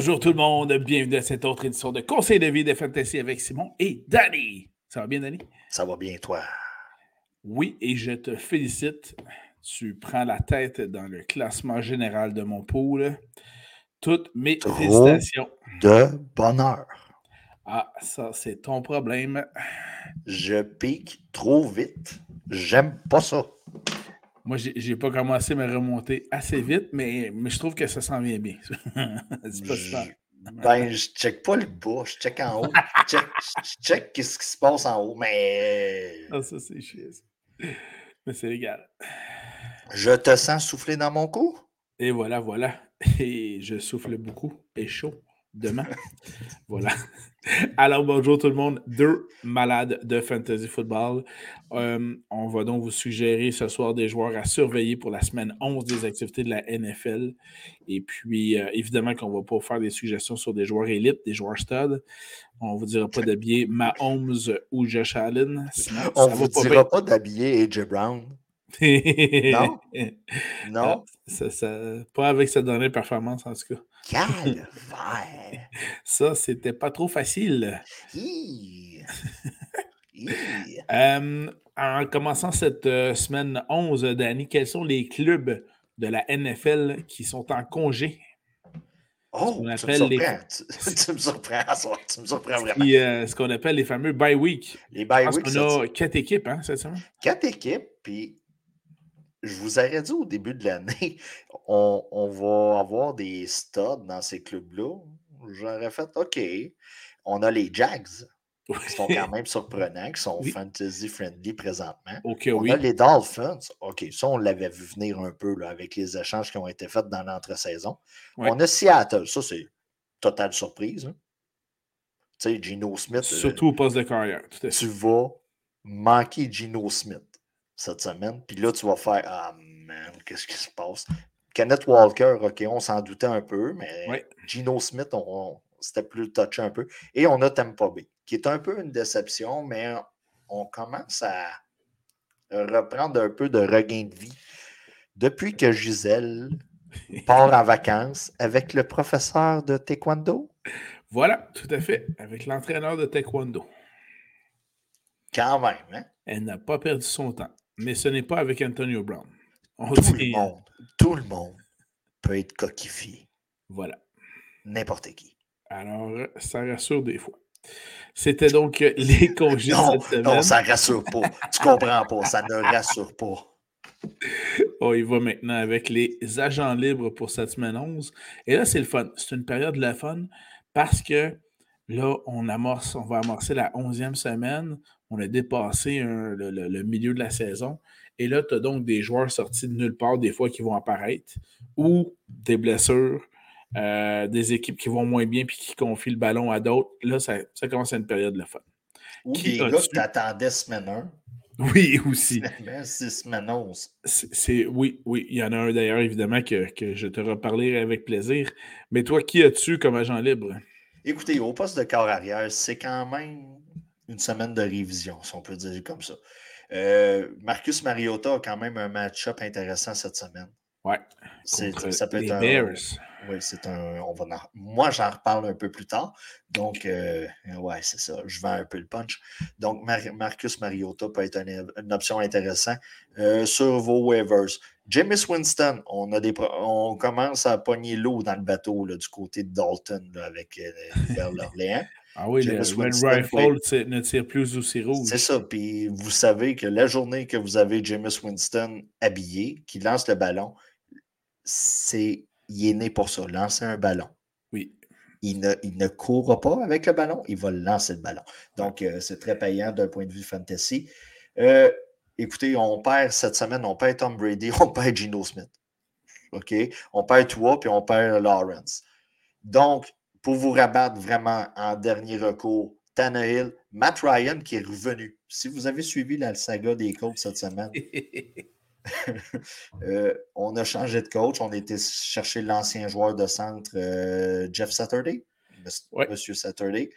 Bonjour tout le monde, bienvenue à cette autre édition de Conseil de vie de Fantasy avec Simon et Danny. Ça va bien, Danny? Ça va bien, toi? Oui, et je te félicite. Tu prends la tête dans le classement général de mon pool. Toutes mes félicitations. De bonheur. Ah, ça, c'est ton problème. Je pique trop vite. J'aime pas ça. Moi, j'ai pas commencé à me remonter assez vite, mais, mais je trouve que ça s'en vient bien. c'est pas super. Ben, je check pas le bas, je check en haut. je check, ce qui se passe en haut, mais. Ah, ça, c'est chiant. Mais c'est égal. Je te sens souffler dans mon cou? Et voilà, voilà. Et je souffle beaucoup et chaud demain. voilà. Alors, bonjour tout le monde. Deux malades de fantasy football. Euh, on va donc vous suggérer ce soir des joueurs à surveiller pour la semaine 11 des activités de la NFL. Et puis, euh, évidemment qu'on ne va pas faire des suggestions sur des joueurs élites, des joueurs stud. On ne vous dira pas d'habiller Mahomes ou Josh Allen. on ne vous dira pas d'habiller AJ Brown. non? Non? Ah, pas avec cette dernière performance, en tout cas. Calvaire! Ça, c'était pas trop facile. en commençant cette euh, semaine 11, Danny, quels sont les clubs de la NFL qui sont en congé? Oh, tu, me les... tu, me surprends, tu me surprends vraiment. Euh, ce qu'on appelle les fameux bye week. Les bye week. On a quatre équipes, hein, cette semaine? Quatre équipes, puis je vous aurais dit au début de l'année, on, va avoir des studs dans ces clubs-là. J'aurais fait OK. On a les Jags, qui sont quand même surprenants, qui sont fantasy-friendly présentement. on a les Dolphins. OK, ça, on l'avait vu venir un peu là, avec les échanges qui ont été faits dans l'entre-saison. On a Seattle. Ça, c'est totale surprise. Hein. Tu sais, Gino Smith. Surtout au poste de carrière. Tu vas manquer Gino Smith cette semaine. Puis là, tu vas faire Ah man, qu'est-ce qui se passe? Kenneth Walker, OK, on s'en doutait un peu, mais Gino Smith, on, c'était plus touché un peu. Et on a Tampa Bay, qui est un peu une déception, mais on commence à reprendre un peu de regain de vie depuis que Gisèle part en vacances avec le professeur de taekwondo. Voilà, tout à fait, avec l'entraîneur de taekwondo. Quand même, hein? Elle n'a pas perdu son temps mais ce n'est pas avec Antonio Brown. tout le monde, tout le monde peut être coquifié. Voilà. N'importe qui. Alors, ça rassure des fois. C'était donc les congés cette semaine. Non, ça rassure pas. tu comprends pas, ça ne rassure pas. On y va maintenant avec les agents libres pour cette semaine 11. Et là, c'est le fun. C'est une période de la fun parce que là, on amorce, on va amorcer la 11e semaine on a dépassé le, milieu de la saison. Et là, tu as donc des joueurs sortis de nulle part, des fois, qui vont apparaître, ou des blessures, euh, des équipes qui vont moins bien puis qui confient le ballon à d'autres. Là, ça, commence à une période de fun. Ou qui des gars que tu attendais semaine 1. Oui, aussi. C'est semaine 11. C'est, oui, oui. Il y en a un d'ailleurs, évidemment, que, que je te reparlerai avec plaisir. Mais toi, qui as-tu comme agent libre? Écoutez, au poste de corps arrière, c'est quand même une semaine de révision, si on peut dire comme ça. Euh, Marcus Mariota a quand même un match-up intéressant cette semaine. Ouais. Ça peut être un. Oui, c'est un. On va moi, j'en reparle un peu plus tard. Donc, euh, ouais, c'est ça. Je vends un peu le punch. Donc, Marcus Mariota peut être une, option intéressante euh, sur vos waivers. James Winston, on, a des, on commence à pogner l'eau dans le bateau là, du côté de Dalton avec vers l'Orléans. Ah oui, le rifle ne tire plus aussi rouge. C'est ça. Puis vous savez que la journée que vous avez James Winston habillé, qui lance le ballon, c'est il est né pour ça, lancer un ballon. Oui. Il ne, il ne courra pas avec le ballon, il va lancer le ballon. Donc, euh, c'est très payant d'un point de vue fantasy. Euh, écoutez, on perd cette semaine, on perd Tom Brady, on perd Gino Smith. OK? On perd toi, puis on perd Lawrence. Donc, pour vous rabattre vraiment en dernier recours, Tannehill, Matt Ryan qui est revenu. Si vous avez suivi la saga des coachs cette semaine, euh, on a changé de coach. On été chercher l'ancien joueur de centre, euh, Jeff Saturday, Monsieur Saturday,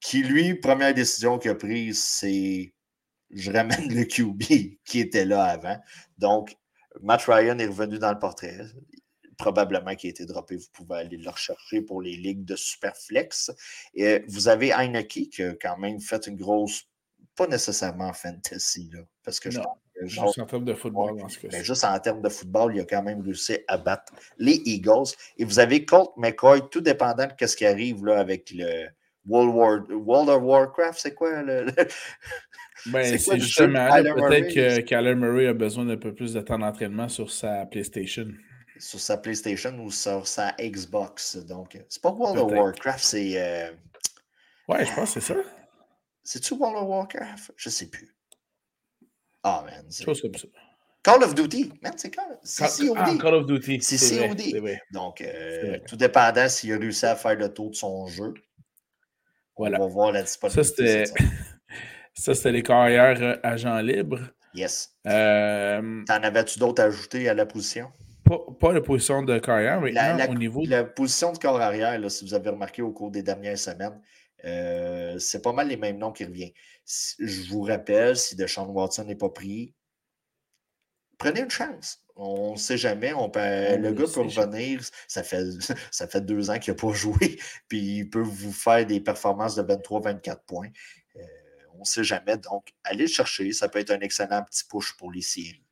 qui, lui, première décision qu'il a prise, c'est je ramène le QB qui était là avant. Donc, Matt Ryan est revenu dans le portrait probablement qui a été droppé. Vous pouvez aller le rechercher pour les ligues de Superflex. Et vous avez Heineke qui a quand même fait une grosse, pas nécessairement fantasy, là, parce que non, je juste en termes de football ce mais Juste en termes de football, il a quand même réussi à battre les Eagles. Et vous avez Colt McCoy, tout dépendant de ce qui arrive là, avec le World, War, World of Warcraft, c'est quoi le, Ben, c'est justement peut-être que Murray a besoin d'un peu plus de temps d'entraînement sur sa PlayStation. Sur sa PlayStation ou sur sa Xbox. Donc, c'est pas World of Warcraft, c'est. Euh... Ouais, je pense que c'est ça. C'est-tu World of Warcraft? Je sais plus. Ah, oh, man. Chose comme ça. Call of Duty, man, c'est Call, COD. Ah, Call of Duty. C'est COD. Donc, euh, tout dépendant s'il a réussi à faire le tour de son jeu. Voilà. On va voir la disponibilité. Ça, c'était. Ça, c'était les carrières euh, agents libres. Yes. Euh, T'en avais-tu d'autres à ajouter à la position? Pas, pas, la position de carrière, mais la, au niveau. La position de corps arrière, là, si vous avez remarqué au cours des dernières semaines, euh, c'est pas mal les mêmes noms qui reviennent. Je vous rappelle, si Deshaun Watson n'est pas pris, prenez une chance. On ne sait jamais. On peut, le gars peut revenir. Ça fait, ça fait deux ans qu'il n'a pas joué. Puis il peut vous faire des performances de 23-24 points on ne sait jamais. Donc, allez le chercher. Ça peut être un excellent petit push pour les séries.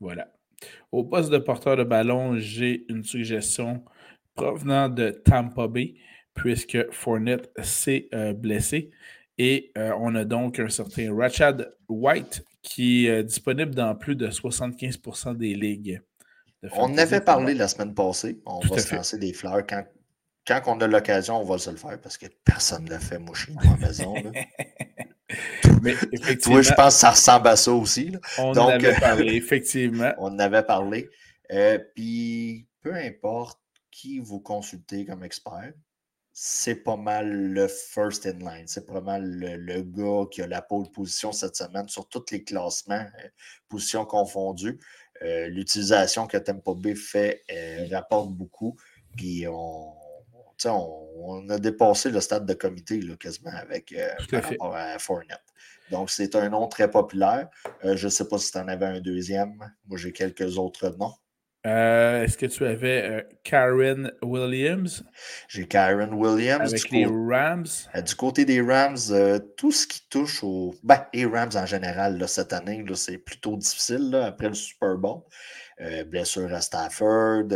Voilà. Au poste de porteur de ballon, j'ai une suggestion provenant de Tampa Bay, puisque Fournette s'est euh, blessé. Et euh, on a donc un certain Rachad White qui est disponible dans plus de 75% des ligues. on en avait parlé la semaine passée. On va se lancer des fleurs quand, quand on a l'occasion, on va se le faire parce que personne ne l'a fait, moucher dans la maison. Mais effectivement, je pense que ça ressemble à ça aussi. On en avait parlé, effectivement. on en avait parlé. Euh, puis, peu importe qui vous consultez comme expert, c'est pas mal le first in line. C'est pas mal le, gars qui a la pole position cette semaine sur tous les classements, euh, positions confondues. Euh, l'utilisation que Tempo B fait rapporte beaucoup. Puis on, on, a dépassé le stade de comité là, quasiment avec euh, par rapport à Fournette. Donc, c'est un nom très populaire. Euh, je ne sais pas si tu en avais un deuxième. Moi, j'ai quelques autres noms. Euh, est-ce que tu avais Karen Williams? J'ai Karen Williams. Avec les Rams. du côté des Rams, tout ce qui touche aux. Ben, les Rams en général, là, cette année, c'est plutôt difficile après le Super Bowl. blessure à Stafford.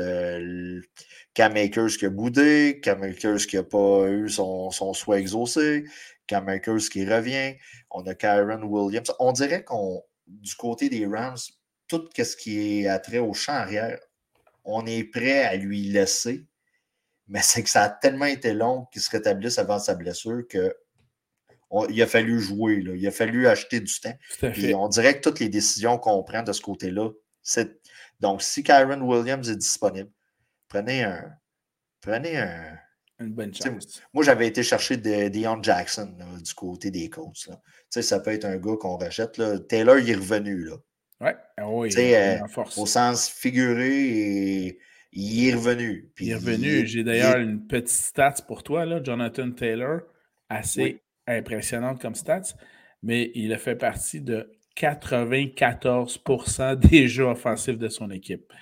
Cam Akers qui a boudé, Cam Akers qui n'a pas eu son, son souhait exaucé, Cam Akers qui revient, on a Kyron Williams. On dirait qu'on, du côté des Rams, tout ce qui est attrait au champ arrière, on est prêt à lui laisser, mais c'est que ça a tellement été long qu'il se rétablisse avant sa blessure que il a fallu jouer, il a fallu acheter du temps. Et on dirait que toutes les décisions qu'on prend de ce côté-là, c'est. Donc, si Kyron Williams est disponible, prenez un. Prenez un. Une bonne chance. Moi, j'avais été chercher de, Deion Jackson du côté des Colts. Ça peut être un gars qu'on rachète. Là. Taylor, il est revenu. Là. Ouais. Ah oui, euh, Au sens figuré, il est revenu. il est revenu. J'ai d'ailleurs une petite stats pour toi, là, Jonathan Taylor. Assez impressionnante comme stats. Mais il a fait partie de 94% des jeux offensifs de son équipe.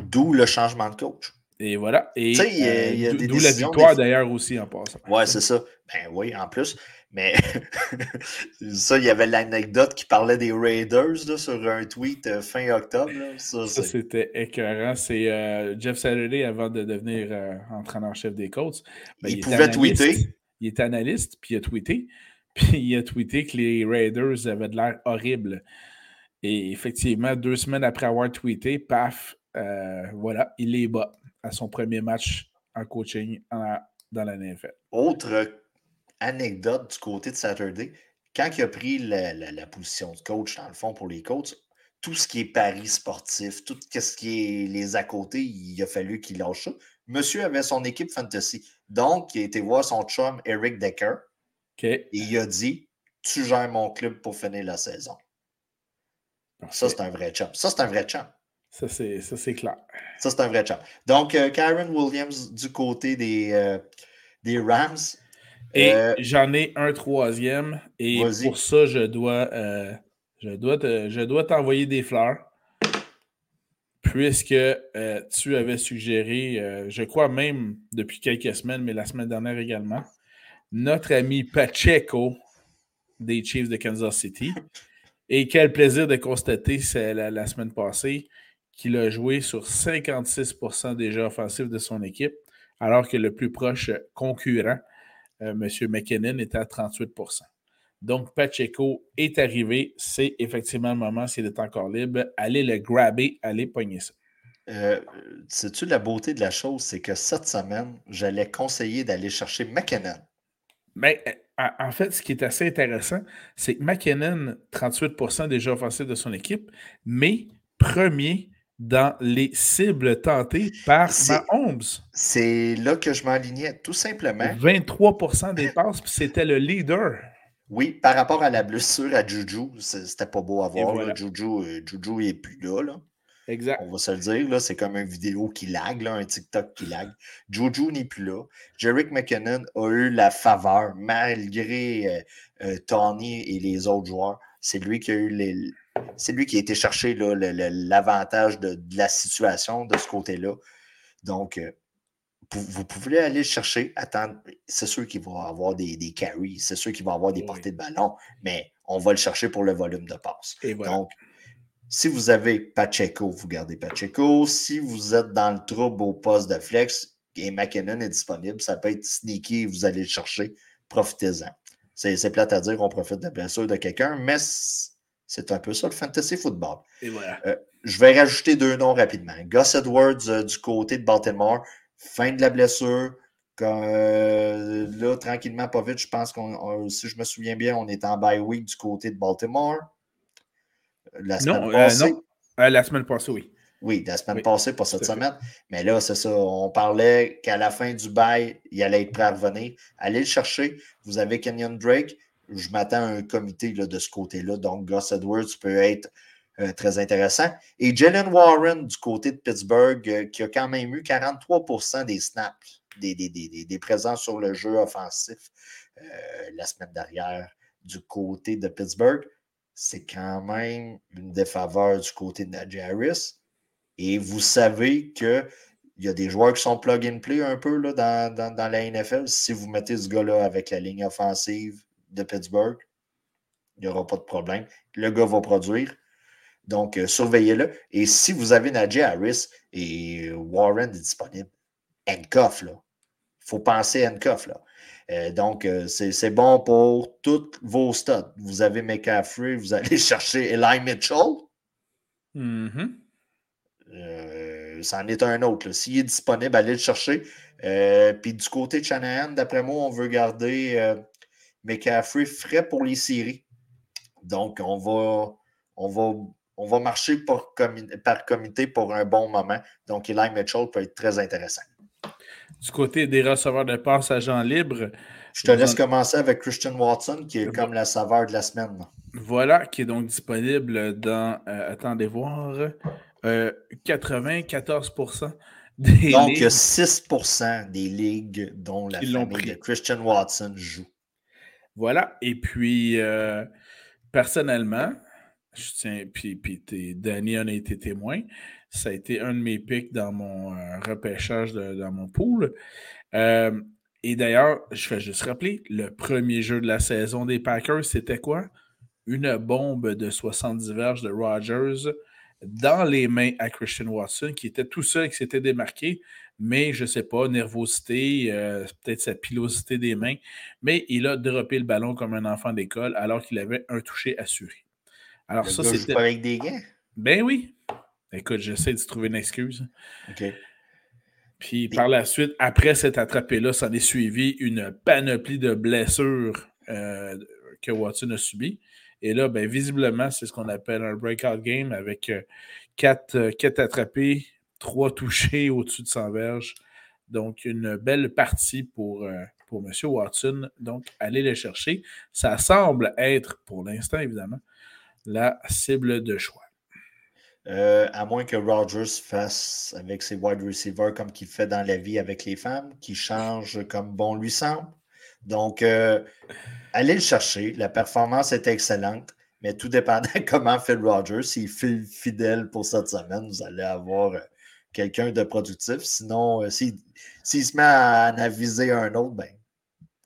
D'où le changement de coach. Et voilà. Et euh, d'où la victoire d'ailleurs aussi en passant. Ouais, c'est ça. Ben oui, en plus. Mais ça, il y avait l'anecdote qui parlait des Raiders sur un tweet euh, fin octobre. Ça, c'était écœurant. C'est euh, Jeff Saturday avant de devenir entraîneur-chef des Colts. Ben, il, pouvait tweeter. Il est analyste, puis il a tweeté. Puis il a tweeté que les Raiders avaient de l'air horrible. Et effectivement, deux semaines après avoir tweeté, paf, euh, voilà, il est bas à son premier match en coaching dans la NFL. Autre anecdote du côté de Saturday, quand il a pris la, position de coach, dans le fond, pour les coachs, tout ce qui est paris sportif, tout ce qui est les à côté, il a fallu qu'il lâche ça. Monsieur avait son équipe fantasy. Donc, il a été voir son chum Eric Decker. Et il a dit Tu gères mon club pour finir la saison. Ça, c'est un vrai champ. Ça, c'est un vrai champ. Ça, c'est clair. Ça, c'est un vrai champ. Donc, euh, Karen Williams du côté des, euh, des Rams. Et euh, j'en ai un troisième. Et pour ça, je dois, je dois, je dois t'envoyer des fleurs. puisque tu avais suggéré, je crois même depuis quelques semaines, mais la semaine dernière également, notre ami Pacheco des Chiefs de Kansas City. Et quel plaisir de constater c'est la, semaine passée qu'il a joué sur 56% des jeux offensifs de son équipe, alors que le plus proche concurrent, euh, M. McKinnon, était à 38% donc, Pacheco est arrivé. C'est effectivement le moment, s'il est encore libre. Allez le grabber, allez pogner ça. Euh, Sais-tu la beauté de la chose? C'est que cette semaine, j'allais conseiller d'aller chercher McKinnon. Mais ben, en fait, ce qui est assez intéressant, c'est que McKinnon, 38% des jeux offensifs de son équipe, mais premier dans les cibles tentées par Mahomes. C'est là que je m'alignais, tout simplement. 23 des passes, puis c'était le leader. Oui, par rapport à la blessure à Juju, c'était pas beau à voir. Juju, euh, Juju n'est plus là, là. Exact. On va se le dire, c'est comme une vidéo qui lag, là, un TikTok qui lag. Juju n'est plus là. Jerick McKinnon a eu la faveur malgré euh, euh, Tony et les autres joueurs. C'est lui qui a eu les. C'est lui qui a été chercher l'avantage de, la situation de ce côté-là. Donc, vous pouvez aller chercher, attendre. C'est sûr qu'il va avoir des, des carries, c'est sûr qu'il va avoir des portées de ballon, mais on va le chercher pour le volume de passe. Donc, si vous avez Pacheco, vous gardez Pacheco. Si vous êtes dans le trouble au poste de flex et McKinnon est disponible, ça peut être sneaky, vous allez le chercher. Profitez-en. C'est plate à dire qu'on profite de la blessure de quelqu'un, mais c'est un peu ça le fantasy football. Euh, je vais rajouter deux noms rapidement. Gus Edwards euh, du côté de Baltimore fin de la blessure. Euh, là, tranquillement, pas vite, je pense qu'on, si je me souviens bien, on est en bye week du côté de Baltimore. La semaine non, passée. non. La semaine passée, oui. Oui, la semaine passée, pas cette semaine. Mais là, c'est ça. On parlait qu'à la fin du bail, il allait être prêt à revenir. Allez le chercher. Vous avez Kenyon Drake. Je m'attends à un comité là, de ce côté-là. Donc, Gus Edwards peut être euh, très intéressant. Et Jalen Warren du côté de Pittsburgh, euh, qui a quand même eu 43% des snaps, des, des, présences sur le jeu offensif euh, la semaine dernière du côté de Pittsburgh. C'est quand même une défaveur du côté de Najee Harris. Et vous savez qu'il y a des joueurs qui sont plug and play un peu là, dans, dans la NFL. Si vous mettez ce gars-là avec la ligne offensive de Pittsburgh, il n'y aura pas de problème. Le gars va produire. Donc, euh, surveillez-le. Et si vous avez Najee Harris et Warren est disponible, handcuff, là. Il faut penser handcuff, là. Euh, donc, euh, c'est bon pour tous vos studs. Vous avez McCaffrey, vous allez chercher Eli Mitchell. Mm c'en est un autre. S'il est disponible, allez le chercher. Puis du côté de Shanahan, d'après moi, on veut garder McCaffrey frais pour les séries. Donc, on va, on va on va marcher par, comité pour un bon moment. Donc, Eli Mitchell peut être très intéressant. Du côté des receveurs de passe agents libres. Je te laisse commencer avec Christian Watson, qui est comme la saveur de la semaine. Voilà, qui est donc disponible dans, euh, attendez voir, 94 euh, des donc, ligues. Donc, 6% des ligues dont la famille de Christian Watson joue. Voilà, et puis, euh, personnellement, je tiens, puis, Danny en a été témoin. Ça a été un de mes pics dans mon euh, repêchage dans mon pool. Euh, et d'ailleurs, je fais juste rappeler, le premier jeu de la saison des Packers, c'était quoi? Une bombe de 70 verges de Rogers dans les mains à Christian Watson, qui était tout seul, qui s'était démarqué, mais je ne sais pas, nervosité, euh, peut-être sa pilosité des mains, mais il a droppé le ballon comme un enfant d'école alors qu'il avait un toucher assuré. Alors, ça, c'était. pas avec des gants? Ben oui. Écoute, j'essaie de trouver une excuse. OK. Puis par la suite, après cette attrapé-là, ça est suivi une panoplie de blessures euh, que Watson a subies. Et là, ben, visiblement, c'est ce qu'on appelle un breakout game avec euh, quatre, euh, quatre, attrapés, trois touchés au-dessus de 100 verges. Donc, une belle partie pour, pour M. Watson. Donc, allez le chercher. Ça semble être, pour l'instant, évidemment, la cible de choix. Euh, à moins que Rogers fasse avec ses wide receivers comme qu'il fait dans la vie avec les femmes, qui change comme bon lui semble. Donc, euh, allez le chercher. La performance est excellente. Mais tout dépendant comment Phil Rogers, s'il est fidèle pour cette semaine, vous allez avoir euh, quelqu'un de productif. Sinon, euh, s'il se met à en aviser un autre, ben,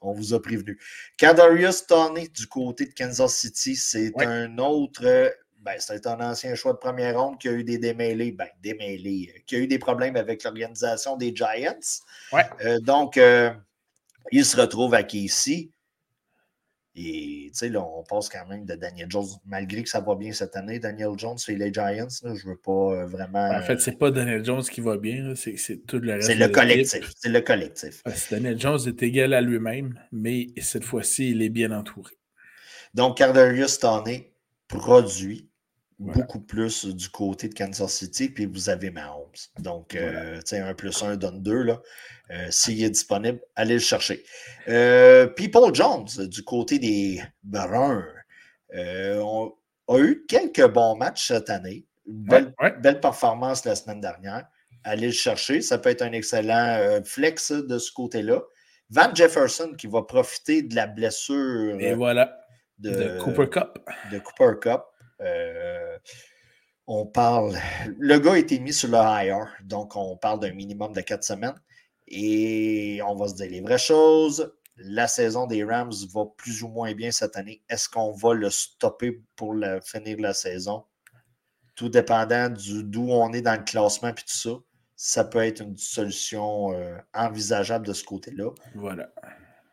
on vous a prévenu. Kadarius Tony du côté de Kansas City, c'est un autre. Euh, ben, c'est un ancien choix de première ronde qui a eu des démêlés, ben, démêlés, qui a eu des problèmes avec l'organisation des Giants. donc, il se retrouve à Casey. Et tu sais, là, on passe quand même de Daniel Jones, malgré que ça va bien cette année, Daniel Jones et les Giants, là, je veux pas euh, vraiment. En fait, c'est pas Daniel Jones qui va bien, c'est tout le reste. C'est le collectif. C'est le collectif. Daniel Jones est égal à lui-même, mais cette fois-ci, il est bien entouré. Donc, Cardarius Toney produit beaucoup plus du côté de Kansas City, puis vous avez Mahomes. Donc, euh, tu sais, un plus un donne deux, là. Euh, s'il est disponible, allez le chercher. Euh, People Jones, du côté des Bruns, on a eu quelques bons matchs cette année. Belle, belle performance la semaine dernière. Allez le chercher. Ça peut être un excellent flex de ce côté-là. Van Jefferson qui va profiter de la blessure. Et voilà. De, Cooper Cup. De Cooper Cup. Euh, on parle. Le gars a été mis sur le IR, donc on parle d'un minimum de quatre semaines. Et on va se dire les vraies choses. La saison des Rams va plus ou moins bien cette année. Est-ce qu'on va le stopper pour finir la saison? Tout dépendant d'où on est dans le classement et tout ça, ça peut être une solution euh, envisageable de ce côté-là. Voilà.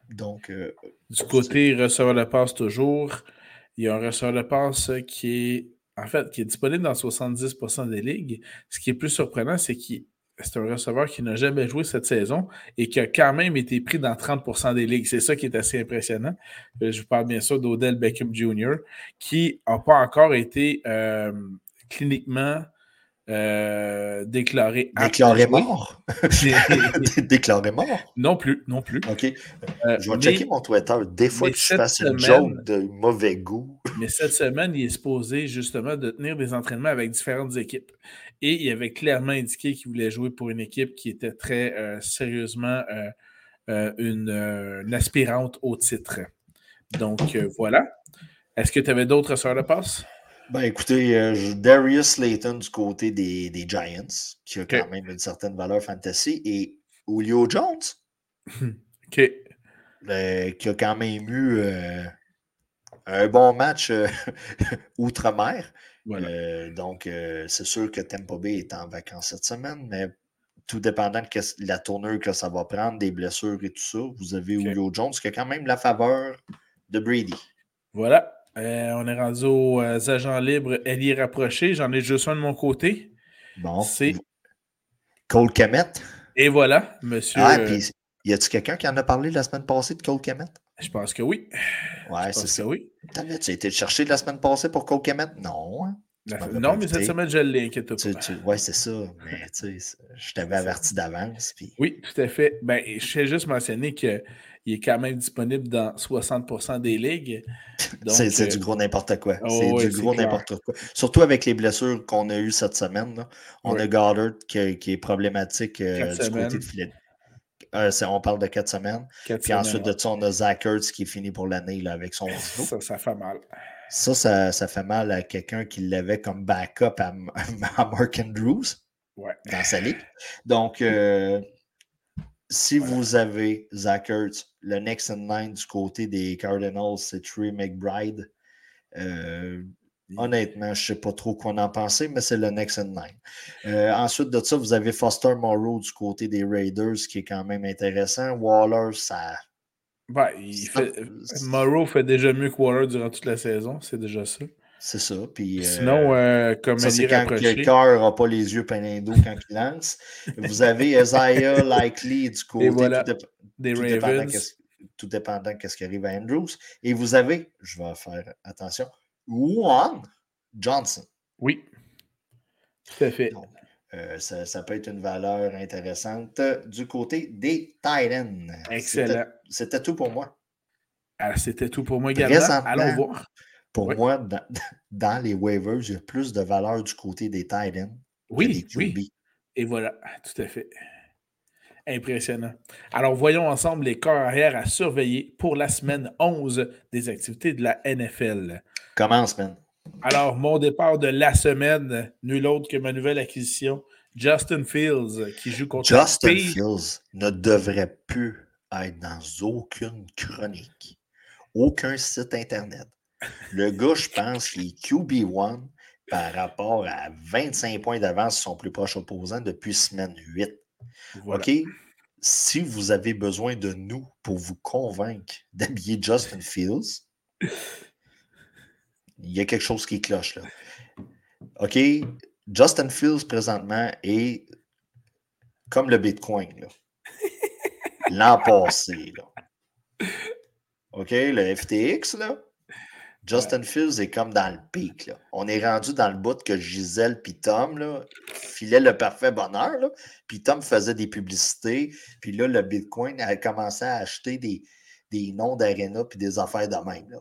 Donc. Euh, du côté recevoir la passe toujours, il y a un receveur de passe qui est, en fait, qui est disponible dans 70% des ligues. Ce qui est plus surprenant, c'est que c'est un receveur qui n'a jamais joué cette saison et qui a quand même été pris dans 30% des ligues. C'est ça qui est assez impressionnant. Euh, je vous parle bien sûr d'Odell Beckham Jr., qui n'a pas encore été euh, cliniquement euh, déclaré Déclaré mort? déclaré mort? Non plus, non plus. OK. Euh, je vais checker mon Twitter. Des fois que tu fasses une joke de mauvais goût. mais cette semaine, il est supposé justement de tenir des entraînements avec différentes équipes. Et il avait clairement indiqué qu'il voulait jouer pour une équipe qui était très euh, sérieusement une, aspirante au titre. Donc voilà. Est-ce que tu avais d'autres soeurs de passe? Ben écoutez, euh, Darius Slayton du côté des, des Giants, qui a quand même une certaine valeur fantasy, et Julio Jones, OK. Euh, qui a quand même eu euh, un bon match outre-mer. donc, c'est sûr que Tampa Bay est en vacances cette semaine, mais tout dépendant de la tournure que ça va prendre, des blessures et tout ça, vous avez Julio Jones qui a quand même la faveur de Brady. Voilà. Euh, on est rendu aux euh, agents libres y rapproché. J'en ai juste un de mon côté. Bon. C'est. Cole Kemet. Et voilà, monsieur. Ah, puis y a-tu quelqu'un qui en a parlé la semaine passée de Cole Kemet? Je pense que oui. Ouais, c'est ça. oui. Tu as été chercher la semaine passée pour Cole Kemet? Non. Hein? Non, mais cette semaine, je l'ai, inquiète pas. Oui, c'est ça. Mais tu sais, je t'avais averti d'avance. Puis... Oui, tout à fait. Ben, je vais juste mentionner que il est quand même disponible dans 60% des ligues. C'est du euh, gros n'importe quoi. Oh, c'est du gros n'importe quoi. Surtout avec les blessures qu'on a eues cette semaine. On a Goddard qui, est problématique euh, du côté de Philippe. Euh, on parle de quatre semaines. Puis ensuite de ça, on a Zach Ertz qui est fini pour l'année avec son Ça, ça fait mal. Ça, ça, fait mal à quelqu'un qui l'avait comme backup à, Mark Andrews dans sa ligue. Donc, si vous avez Zach Ertz, le next in line du côté des Cardinals, c'est Trey McBride. Euh, honnêtement, je ne sais pas trop quoi en penser, mais c'est le next in line. Euh, ensuite de ça, vous avez Foster Morrow du côté des Raiders, qui est quand même intéressant. Waller, ça. il fait... Morrow fait déjà mieux que Waller durant toute la saison, c'est déjà ça. C'est ça. Puis, Sinon, euh, comme ça, c'est quand le cœur n'a pas les yeux pleins d'eau quand il lance. Vous avez Isaiah Likely du côté des Ravens. tout dépendant de ce qui arrive à Andrews. Et vous avez, je vais faire attention, Juan Johnson. Oui. Tout à fait. Euh, ça, peut être une valeur intéressante du côté des Titans. Excellent. C'était tout pour moi. Ah, c'était tout pour moi également. Allons voir. Pour moi, dans, les waivers, il y a plus de valeur du côté des Titans. Oui, oui. Et voilà, tout à fait. Impressionnant. Alors, voyons ensemble les corps arrière à surveiller pour la semaine 11 des activités de la NFL. Commence, man. Alors, mon départ de la semaine, nul autre que ma nouvelle acquisition, Justin Fields, qui joue contre Justin Fields ne devrait plus être dans aucune chronique, aucun site Internet. Le gars, je pense qu'il est QB1 par rapport à 25 points d'avance sur son plus proche opposant depuis semaine 8. OK? Si vous avez besoin de nous pour vous convaincre d'habiller Justin Fields, il y a quelque chose qui cloche là. OK? Justin Fields présentement est comme le Bitcoin l'an passé. Là. OK? Le FTX, là. Justin Fields est comme dans le pic. Là. On est rendu dans le bout que Gisèle puis Tom là, filaient le parfait bonheur. Puis Tom faisait des publicités. Puis là, le Bitcoin a commencé à acheter des, des noms d'arena puis des affaires de même. Là.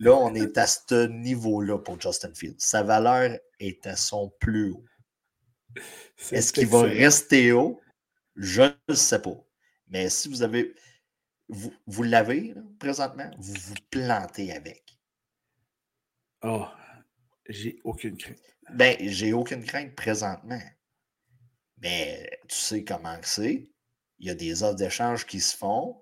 là, on est à ce niveau-là pour Justin Fields. Sa valeur est à son plus haut. Est-ce qu'il va rester haut? Je ne sais pas. Mais si vous avez. Vous, vous l'avez présentement, vous vous plantez avec. Oh, j'ai aucune crainte. Ben, j'ai aucune crainte présentement. Mais tu sais comment c'est. Il y a des offres d'échange qui se font.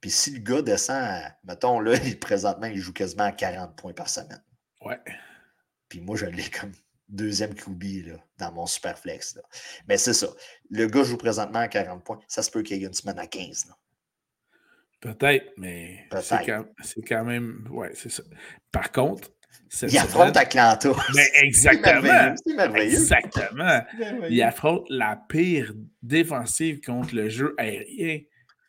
Puis si le gars descend, mettons, là, présentement, il joue quasiment à 40 points par semaine. Ouais. Puis moi, je l'ai comme deuxième QB là, dans mon superflex. Là. Mais c'est ça. Le gars joue présentement à 40 points. Ça se peut qu'il y ait une semaine à 15. Peut-être, mais c'est quand, quand, même. Ouais, c'est ça. Par contre, il affronte Atlanta. Mais exactement. C'est merveilleux. Exactement. Il affronte la pire défensive contre le jeu aérien.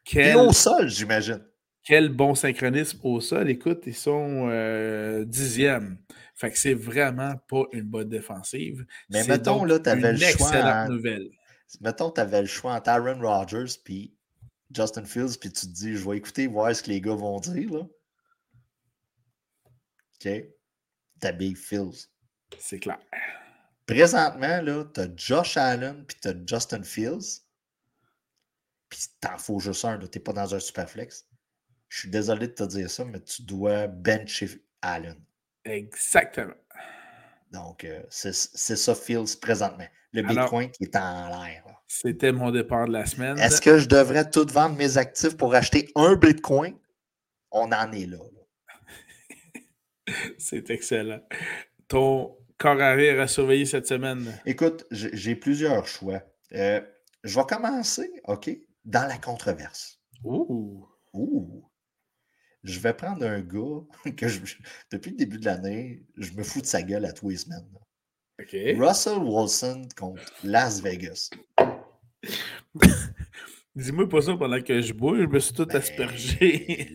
Quel... Et au sol, j'imagine. Quel bon synchronisme au sol. Écoute, ils sont euh, dixièmes. Fait que c'est vraiment pas une bonne défensive. Mais mettons, là, tu avais le choix. nouvelle. Mettons, tu avais le choix entre Aaron Rodgers puis Justin Fields, puis tu te dis, je vais écouter, voir ce que les gars vont dire. Là. OK t'habilles Fields. C'est clair. Présentement, là, t'as Josh Allen puis t'as Justin Fields. Puis t'en faut juste un, t'es pas dans un super flex. Je suis désolé de te dire ça, mais tu dois bencher Allen. Exactement. Donc, euh, c'est ça Fields présentement. Le Bitcoin qui est en l'air. C'était mon départ de la semaine. Est-ce que je devrais tout vendre mes actifs pour acheter un Bitcoin? On en est là. C'est excellent. Ton corps arrière à surveiller cette semaine? Écoute, j'ai plusieurs choix. Euh, je vais commencer, OK, dans la controverse. Ouh! Ouh! Je vais prendre un gars que depuis le début de l'année, je me fous de sa gueule à tous les semaines. Russell Wilson contre Las Vegas. Dis-moi pas ça pendant que je bois, je me suis tout ben, aspergé.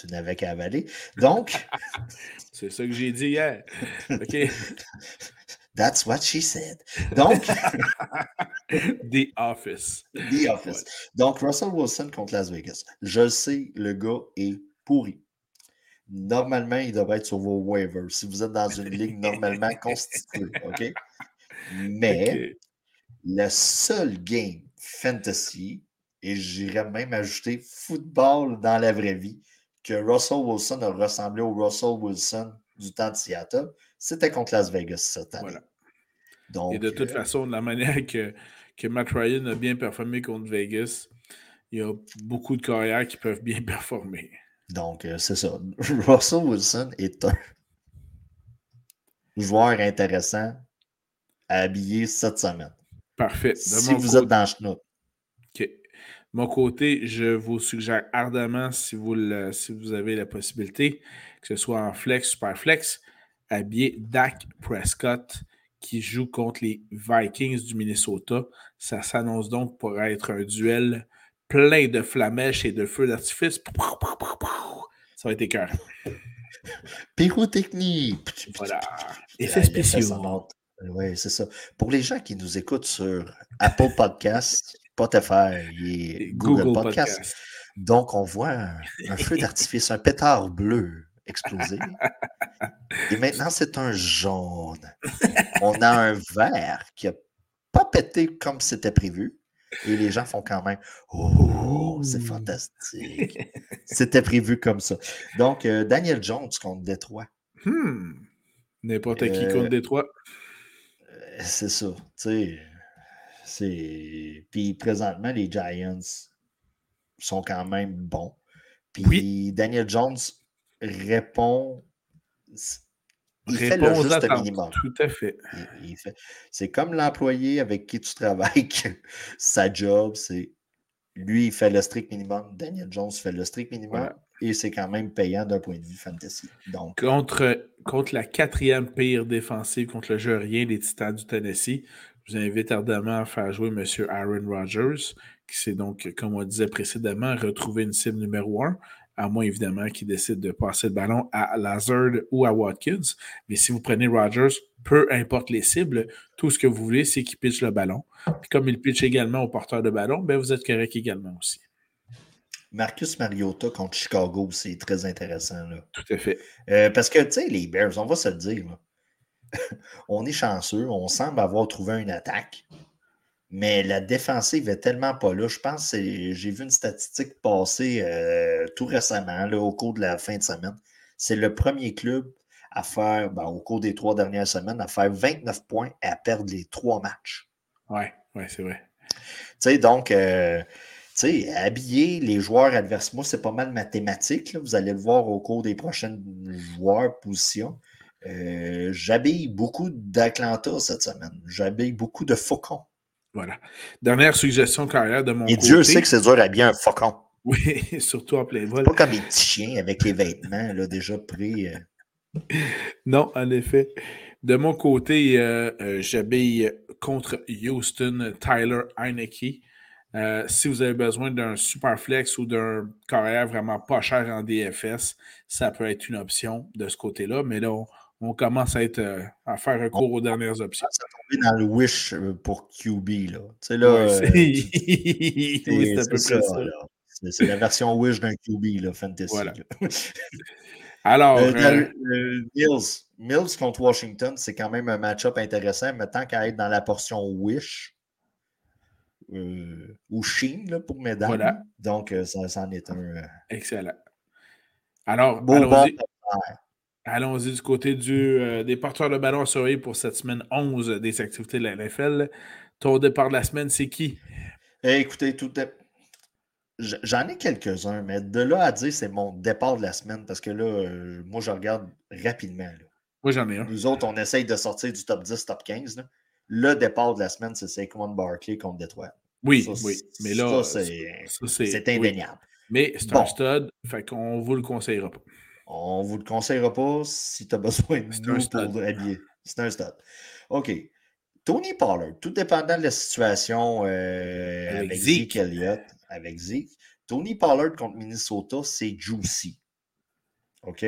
Tu n'avais qu'à avaler. Donc. C'est ça que j'ai dit hier. OK. That's what she said. Donc. The Office. The Office. Donc, Russell Wilson contre Las Vegas. Je le sais, le gars est pourri. Normalement, il devrait être sur vos waivers si vous êtes dans une ligue normalement constituée. OK? Mais le seul game fantasy, et j'irais même ajouter football dans la vraie vie, que Russell Wilson a ressemblé au Russell Wilson du temps de Seattle, c'était contre Las Vegas cette année. Donc, Et de toute euh, façon, de la manière que, que Matt Ryan a bien performé contre Vegas, il y a beaucoup de carrières qui peuvent bien performer. Donc, euh, c'est ça. Russell Wilson est un joueur intéressant à habiller cette semaine. Parfait. si vous êtes dans le OK mon côté, je vous suggère ardemment, si vous, si vous avez la possibilité, que ce soit en flex, super flex, habiller Dak Prescott qui joue contre les Vikings du Minnesota. Ça s'annonce donc pour être un duel plein de flamèches et de feux d'artifice. Ça va être écœurant. Pyrotechnique. Voilà. Effets spéciaux. Oui, c'est ça. Pour les gens qui nous écoutent sur Apple Podcasts, Spotify et Google, Google Podcast. Donc, on voit un, feu d'artifice, un pétard bleu exploser. Et maintenant, c'est un jaune. On a un vert qui n'a pas pété comme c'était prévu. Et les gens font quand même Oh, c'est fantastique. C'était prévu comme ça. Donc, euh, Daniel Jones contre Détroit. Hmm. N'importe qui contre Euh, Détroit. Euh, C'est ça. Tu sais, c'est. Puis présentement, les Giants sont quand même bons. Puis Oui. Daniel Jones répond. Il fait le juste attentes. minimum. Tout à fait. Il- il fait- C'est comme l'employé avec qui tu travailles, sa job, c'est. Lui, il fait le strict minimum. Daniel Jones fait le strict minimum. Et c'est quand même payant d'un point de vue fantasy. Donc, Contre, contre la quatrième pire défensive contre le jeu rien des Titans du Tennessee, je vous invite ardemment à faire jouer M. Aaron Rodgers, qui s'est donc, comme on disait précédemment, retrouvé une cible numéro un, à moins évidemment qu'il décide de passer le ballon à Lazard ou à Watkins. Mais si vous prenez Rodgers, peu importe les cibles, tout ce que vous voulez, c'est qu'il pitche le ballon. Puis comme il pitch également au porteur de ballon, ben vous êtes correct également aussi. Marcus Mariota contre Chicago, c'est très intéressant. Là. Tout à fait. Euh, parce que, tu sais, les Bears, on va se le dire, là, on est chanceux, on semble avoir trouvé une attaque, mais la défensive est tellement pas là. Je pense que j'ai vu une statistique passer euh, tout récemment, là, au cours de la fin de semaine. C'est le premier club à faire, ben, au cours des trois dernières semaines, à faire 29 points et à perdre les trois matchs. Ouais, ouais, c'est vrai. Tu sais, donc, euh, tu sais, habiller les joueurs adverses, moi, c'est pas mal mathématique. là. Vous allez le voir au cours des prochaines joueurs positions. Euh, J'habille beaucoup d'Atlanta cette semaine. J'habille beaucoup de Faucon. Voilà. Dernière suggestion carrière de mon Et côté. Dieu sait que c'est dur d'habiller un faucon. Oui, surtout en plein vol. Pas comme les petits chiens avec les vêtements là, déjà pris. euh. Non, en effet. De mon côté, euh, euh, j'habille contre Houston Tyler Heineke. Euh, si vous avez besoin d'un super flex ou d'un carrière vraiment pas cher en DFS, ça peut être une option de ce côté-là. Mais là, on, on commence à, être, euh, à faire recours aux dernières options. Ça tombé dans le wish euh, pour QB. Là. Tu sais, là, euh, c'est- oui, ça. C'est c'est la version wish d'un QB, là, fantasy. Voilà. là. Alors, Euh, euh, euh, Mills. Mills contre Washington, c'est quand même un match-up intéressant, mais tant qu'à être dans la portion Wish euh, ou Sheen là, pour mesdames. Voilà. Donc, euh, ça, ça en est un euh, excellent. Alors, beau bon. Allons-y. Du côté du, euh, des porteurs de ballon à surveiller pour cette semaine 11 des activités de la NFL. Ton départ de la semaine, c'est qui? Eh, écoutez, tout J'en ai quelques-uns, mais de là à dire c'est mon départ de la semaine, parce que là, euh, moi, je regarde rapidement. là. Moi, j'en ai un. Nous autres, on essaye de sortir du top 10, top 15. là. Le départ de la semaine, c'est Saquon Barkley contre Detroit. Oui, Ça, oui. Mais là, ça, c'est oui. indéniable. Mais c'est Bon. un stud, fait qu'on vous le conseillera pas. On ne vous le conseillera pas si tu as besoin de nous pour habiller. C'est un stud. OK. Tony Pollard, tout dépendant de la situation euh, Avec avec, Zeke. Elliott, avec Zeke, Tony Pollard contre Minnesota, c'est juicy. OK?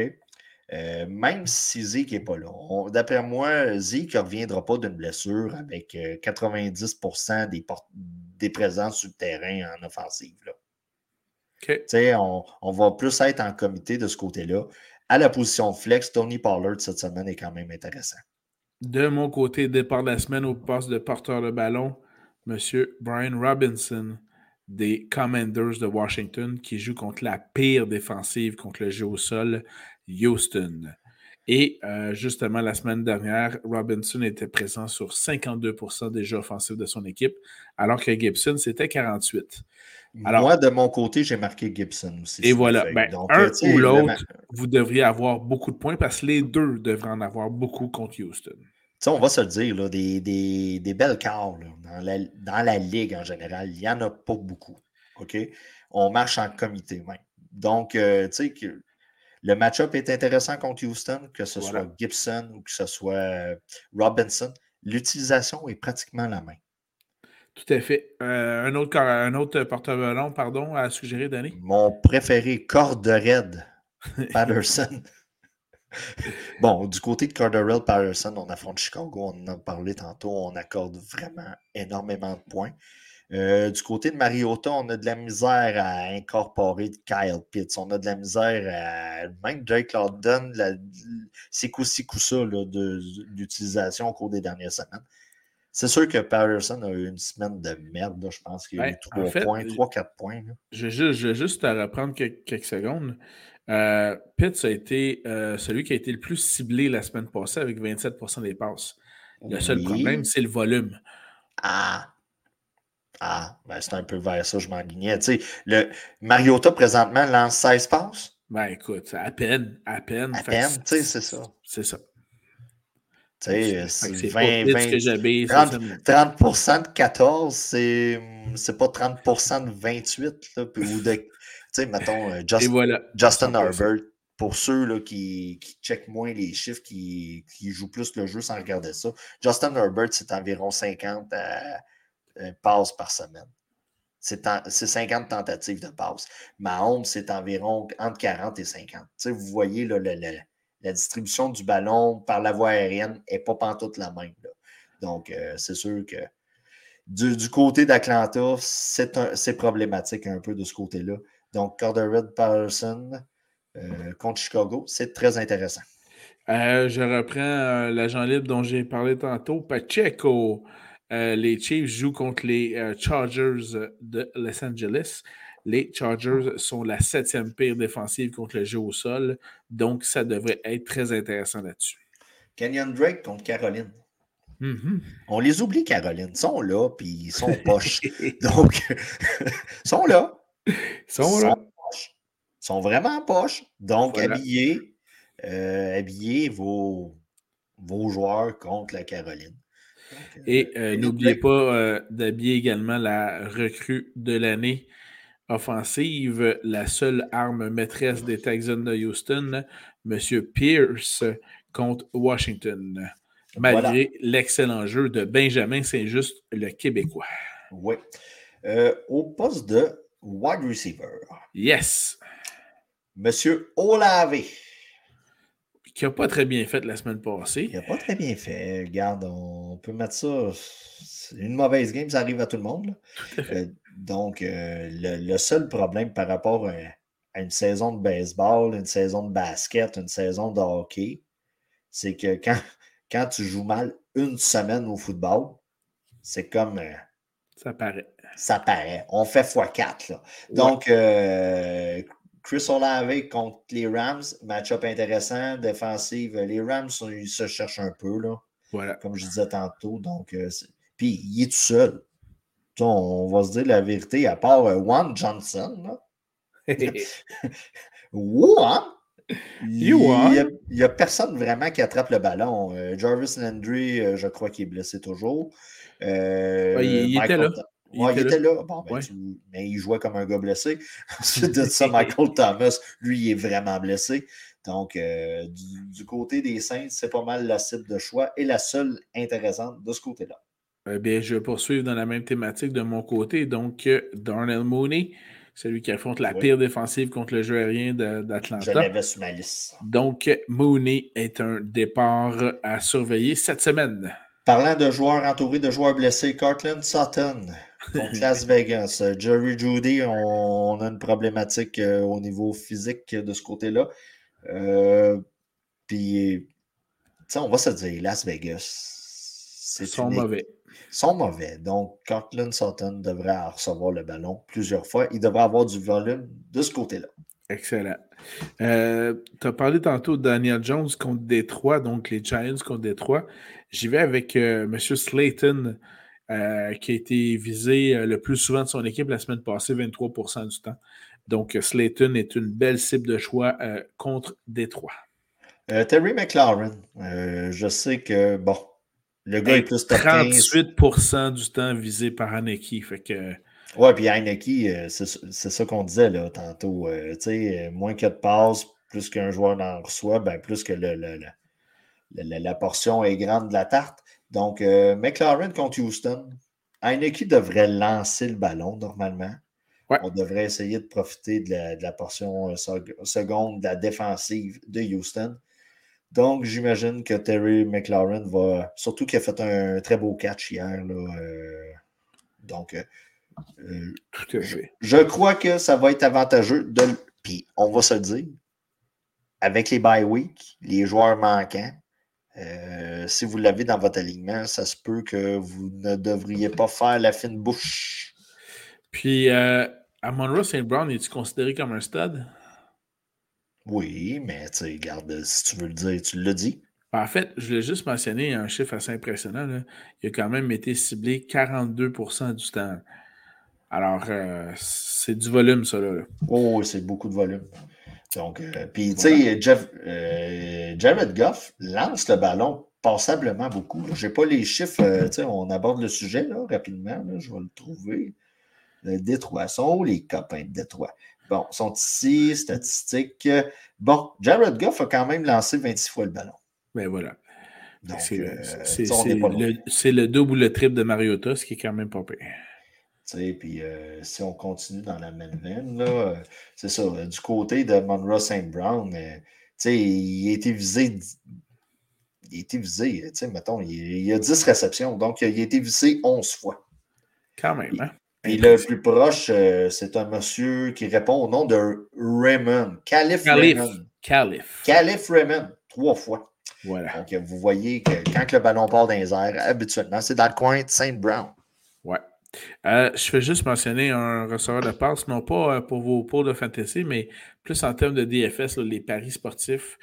Euh, même si Zeke n'est pas là. D'après moi, Zeke ne reviendra pas d'une blessure avec euh, 90% des, por- des présences sur le terrain en offensive. là. On, on va plus être en comité de ce côté-là. À la position flex, Tony Pollard cette semaine est quand même intéressant. De mon côté, départ de la semaine au poste de porteur de ballon, M. Brian Robinson des Commanders de Washington qui joue contre la pire défensive contre le jeu au sol, Houston. Et euh, justement, la semaine dernière, Robinson était présent sur 52% des jeux offensifs de son équipe, alors que Gibson, c'était 48. Alors- Moi, de mon côté, j'ai marqué Gibson aussi. Et voilà. Ben, Donc, un euh, ou l'autre, vous devriez avoir beaucoup de points parce que les deux devraient en avoir beaucoup contre Houston. On va se le dire, là, des, des, des belles quarts là, dans, la, dans la ligue en général, il n'y en a pas beaucoup. OK? On marche en comité même. Donc, euh, tu sais, que le match-up est intéressant contre Houston, que ce Voilà. soit Gibson ou que ce soit euh, Robinson. L'utilisation est pratiquement la même. Tout à fait. Euh, un, autre, un autre porte-ballon, pardon, à suggérer, Danny? Mon préféré, Corderhead Patterson. bon, du côté de Corderell Patterson, on affronte Chicago, on en a parlé tantôt, on accorde vraiment énormément de points. Euh, du côté de Mariota, on a de la misère à incorporer Kyle Pitts. On a de la misère à. Même Drake London, c'est coup-ci, coup-ça de l'utilisation au cours des dernières semaines. C'est sûr que Patterson a eu une semaine de merde. Je pense qu'il a eu 3 points, 3-4 points. Je, vais juste, te reprendre quelques, secondes. Euh, Pitts a été euh, celui qui a été le plus ciblé la semaine passée avec 27% des passes. Le seul problème, c'est le volume. Ah! Ah, ben c'est un peu vers ça, je m'enlignais. Tu sais, le Mariota présentement lance 16 passes. Ben écoute, à peine, à peine. À peine, tu sais, c'est ça. C'est ça. C'est 20, 20 30, 30, de 14, c'est pas 30% de 28. Là, ou de, tu sais, mettons, euh, Justin Herbert, pour ceux là, qui, qui checkent moins les chiffres, qui, qui, jouent plus le jeu sans regarder ça, Justin Herbert, c'est environ 50 euh, passes par semaine. C'est 50 tentatives de passe. Mahomes, c'est environ entre 40 et 50. Tu sais, vous voyez là, le, le la distribution du ballon par la voie aérienne n'est pas pantoute la même. Donc, euh, c'est sûr que du, côté d'Atlanta, c'est problématique un peu de ce côté-là. Donc, Corderwood Patterson euh, contre Chicago, c'est très intéressant. Euh, je reprends l'agent libre dont j'ai parlé tantôt, Pacheco. les Chiefs jouent contre les Chargers de Los Angeles. Les Chargers sont la septième pire défensive contre le jeu au sol. Donc, ça devrait être très intéressant là-dessus. Kenyon Drake contre Caroline. Mm-hmm. On les oublie, Caroline. Ils sont là, puis ils sont poches. Donc, ils sont là. Ils sont là. Ils sont vraiment poches. Donc, habillez, euh, habillez vos, vos joueurs contre la Caroline. Et euh, n'oubliez pas euh, d'habiller également la recrue de l'année offensive, la seule arme maîtresse des Texans de Houston, M. Pierce contre Washington. Malgré l'excellent jeu de Benjamin Saint-Just, le Québécois. Oui. Euh, au poste de wide receiver. Yes. Monsieur Olave. Qui n'a pas très bien fait la semaine passée. Il n'a pas très bien fait. Regarde, on peut mettre ça. Une mauvaise game, ça arrive à tout le monde. Euh, donc, euh, le, seul problème par rapport à, une saison de baseball, une saison de basket, une saison de hockey, c'est que quand, quand tu joues mal une semaine au football, c'est comme. Euh, ça paraît. Ça paraît. On fait x4. Donc, euh, Chris Olave contre les Rams, match-up intéressant, défensive. Les Rams, ils se cherchent un peu, là. Voilà. Comme je disais tantôt. Donc, puis il est tout seul on va se dire la vérité, à part euh, Juan Johnson. Juan? Il n'y a, personne vraiment qui attrape le ballon. Euh, Jarvis Landry, euh, je crois qu'il est blessé toujours. il, était là. Il, était, là. Ben, mais il jouait comme un gars blessé. Ensuite de ça, Michael Thomas, lui, il est vraiment blessé. Donc, du, côté des Saints, c'est pas mal la cible de choix et la seule intéressante de ce côté-là. Eh bien, je vais poursuivre dans la même thématique de mon côté. Donc, euh, Darnell Mooney, celui qui affronte la pire défensive contre le jeu aérien d'Atlanta. Je l'avais sur ma liste. Donc, Mooney est un départ à surveiller cette semaine. Parlant de joueurs entourés de joueurs blessés, Cortland Sutton contre Las Vegas. Jerry Judy, on, a une problématique euh, au niveau physique de ce côté-là. Euh, puis, on va se dire, Las Vegas. Ils sont mauvais sont mauvais. Donc, Cortland Sutton devrait recevoir le ballon plusieurs fois. Il devrait avoir du volume de ce côté-là. Excellent. Euh, tu as parlé tantôt de Daniel Jones contre Détroit, donc les Giants contre Détroit. J'y vais avec euh, M. Slayton, euh, qui a été visé le plus souvent de son équipe la semaine passée, 23% du temps. Donc, Slayton est une belle cible de choix contre Détroit. Terry McLaurin, je sais que, bon, le gars est plus 38% du temps visé par Haneke. Fait que... Ouais, puis Haneke, euh, c'est ça qu'on disait là, tantôt. Euh, euh, moins qu'il y a de passes, plus qu'un joueur en reçoit, ben, plus que le, la portion est grande de la tarte. Donc, McLaren contre Houston, Heineke devrait lancer le ballon normalement. On devrait essayer de profiter de la, de la portion seconde de la défensive de Houston. Donc, j'imagine que Terry McLaurin va. Surtout qu'il a fait un très beau catch hier. Là, euh, donc, euh, euh, Tout à fait. Je, crois que ça va être avantageux. De, puis, on va se le dire, avec les bye week, les joueurs manquants, Euh, si vous l'avez dans votre alignement, ça se peut que vous ne devriez pas faire la fine bouche. Puis, euh, Monroe St. Brown, es-tu considéré comme un stud? Oui, mais tu sais, garde, si tu veux le dire, tu l'as dit. En fait, je voulais juste mentionner un chiffre assez impressionnant. Il a quand même été ciblé 42% du temps. Alors, euh, c'est du volume, ça. Là. Oh, c'est beaucoup de volume. Donc, euh, puis, tu sais, Jeff, euh, Jared Goff lance le ballon passablement beaucoup. Je n'ai pas les chiffres, on aborde le sujet là, rapidement. je vais le trouver. Le Détroit. Sont les copains de Détroit? Bon, sont ici, statistiques. Bon, Jared Goff a quand même lancé 26 fois le ballon. Ben voilà. C'est le, double ou le triple de Mariota, ce qui est quand même pas pire. Puis euh, si on continue dans la même veine, euh, c'est ça, euh, du côté de Monroe St. Brown, il a été visé. Il a été visé, mettons, il, y a 10 réceptions, donc il a été visé 11 fois. Quand même, hein? Puis le plus proche, c'est un monsieur qui répond au nom de Raymond. Calif, Raymond. Calif. Calif Raymond, trois fois. Voilà. Donc, vous voyez que quand le ballon part dans les airs, habituellement, c'est dans le coin de St. Brown. Ouais. Euh, je fais juste mentionner un receveur de passe, non pas euh, pour vos pots de fantasy, mais plus en termes de DFS, les paris sportifs.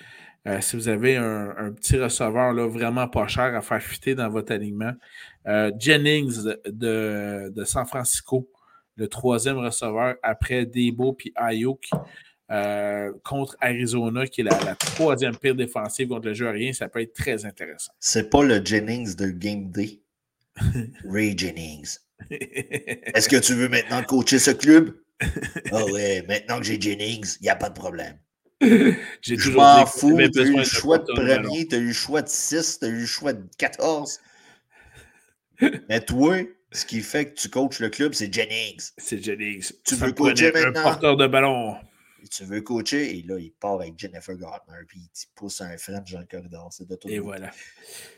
Euh, si vous avez un, petit receveur là, vraiment pas cher à faire fitter dans votre alignement, Jennings de, de, San Francisco, le troisième receveur après Debo puis Ayuk. contre Arizona, qui est la, la, troisième pire défensive contre le jeu rien, ça peut être très intéressant. C'est pas le Jennings de Game Day? Ray Jennings. Est-ce que tu veux maintenant coacher ce club? Ah oh ouais, maintenant que j'ai Jennings, il n'y a pas de problème. j'ai Je m'en fous. Tu as eu le choix de premier, tu as eu le choix de 6, tu as eu le choix de 14. Mais toi, ce qui fait que tu coaches le club, c'est Jennings. C'est Jennings. Tu veux coacher maintenant? Un porteur de ballon tu veux coacher, et là, il part avec Jennifer Gardner, puis il pousse un French dans le corridor. C'est de tout. Et voilà.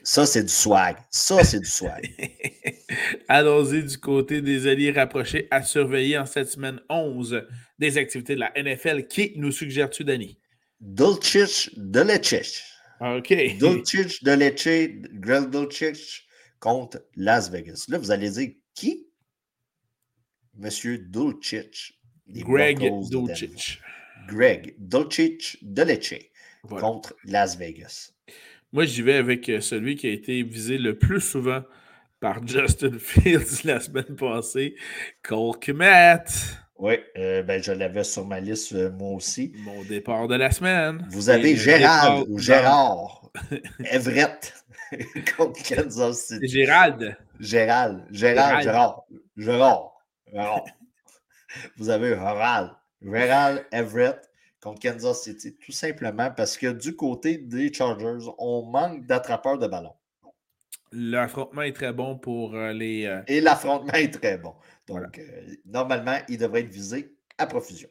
Ça, c'est du swag. Ça, c'est du swag. Allons-y du côté des alliés rapprochés à surveiller en cette semaine 11 des activités de la NFL. Qui nous suggères-tu, Danny? Dulcich de Lecce. OK. Dulcich de Lecce, Greg Dulcich contre Las Vegas. Là, vous allez dire qui? Monsieur Dulcich. Greg Dulcich. Greg Dolcic de Lecce contre Las Vegas. Moi, j'y vais avec euh, celui qui a été visé le plus souvent par Justin Fields la semaine passée, Cole Kmet. Oui, euh, ben, je l'avais sur ma liste, euh, moi aussi. Mon départ de la semaine. Vous avez Gérald ou Gérard Everett contre Kansas City. Gérald. Gérald. Gérald. Gérard. Gérard. Gérard. Vous avez Gérald Gerald Everett contre Kansas City, tout simplement parce que du côté des Chargers, on manque d'attrapeurs de ballon. L'affrontement est très bon pour euh, les. Euh, Et l'affrontement est très bon. Donc, euh, normalement, il devrait être visé à profusion.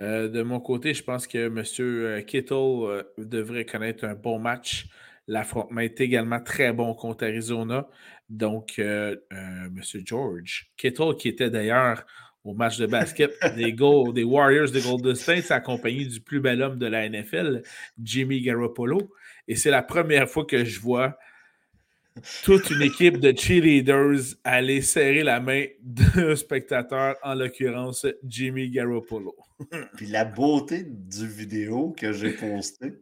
de mon côté, je pense que M. Kittle devrait connaître un bon match. L'affrontement est également très bon contre Arizona. Donc, M. George Kittle, qui était d'ailleurs au match de basket des, des Warriors de Golden State, accompagné du plus bel homme de la NFL, Jimmy Garoppolo. Et c'est la première fois que je vois toute une équipe de cheerleaders aller serrer la main d'un spectateur, en l'occurrence Jimmy Garoppolo. Puis la beauté du vidéo que j'ai posté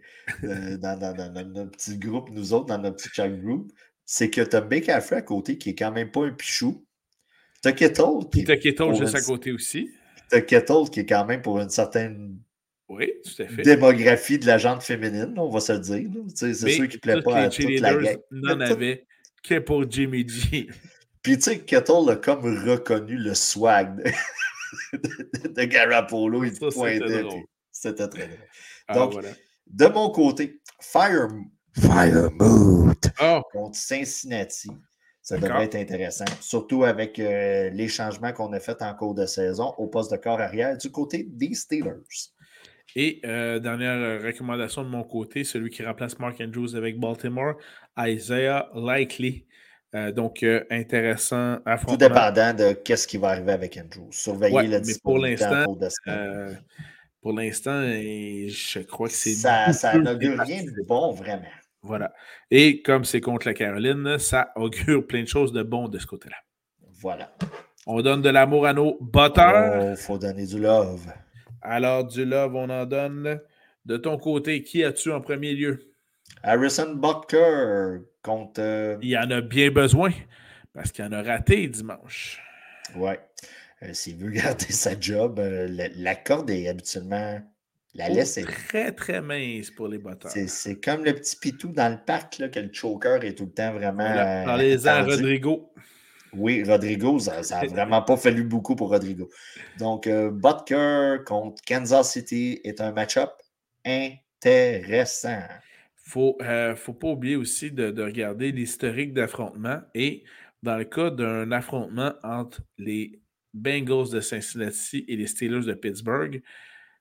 euh, dans, notre petit groupe, nous autres, dans notre petit chat group, c'est que tu as McAfee à côté qui est quand même pas un pichou, T'as Kettle qui T'as Kettle juste à côté aussi. T'as Kettle qui est quand même pour une certaine oui, tout à fait. démographie de la jante féminine, on va se le dire. C'est sûr qui ne plaît pas à toute la gang. n'en avait que pour Jimmy G. Puis tu sais, Kettle a comme reconnu le swag de, de, Garapolo. Il pointait. C'était très drôle. Ah, Donc, de mon côté, Fire, Fire Mood oh. contre Cincinnati. Ça devrait être intéressant, surtout avec euh, les changements qu'on a faits en cours de saison au poste de corps arrière du côté des Steelers. Et euh, dernière recommandation de mon côté, celui qui remplace Mark Andrews avec Baltimore, Isaiah Likely. Euh, donc, intéressant affrontement. Tout dépendant de qu'est-ce qui va arriver avec Andrews. Surveiller la disponibilité de saison. pour l'instant, je crois que c'est. Ça, ça n'augure rien de bon, vraiment. Voilà. Et comme c'est contre la Caroline, ça augure plein de choses de bon de ce côté-là. Voilà. On donne de l'amour à nos batteurs. Il faut donner du love. Alors, du love, on en donne. De ton côté, qui as-tu en premier lieu? Harrison Butker contre. Euh, il en a bien besoin parce qu'il en a raté dimanche. Ouais. Euh, s'il veut garder sa job, euh, la, corde est habituellement. La laisse est. Très, très mince pour les batteurs. C'est comme le petit pitou dans le parc, là, que le choker est tout le temps vraiment. Dans les ans, Rodrigo. Oui, Rodrigo, ça n'a vraiment pas fallu beaucoup pour Rodrigo. Donc, Butker contre Kansas City est un match-up intéressant. Il ne euh, faut pas oublier aussi de, regarder l'historique d'affrontement. Et dans le cas d'un affrontement entre les Bengals de Cincinnati et les Steelers de Pittsburgh,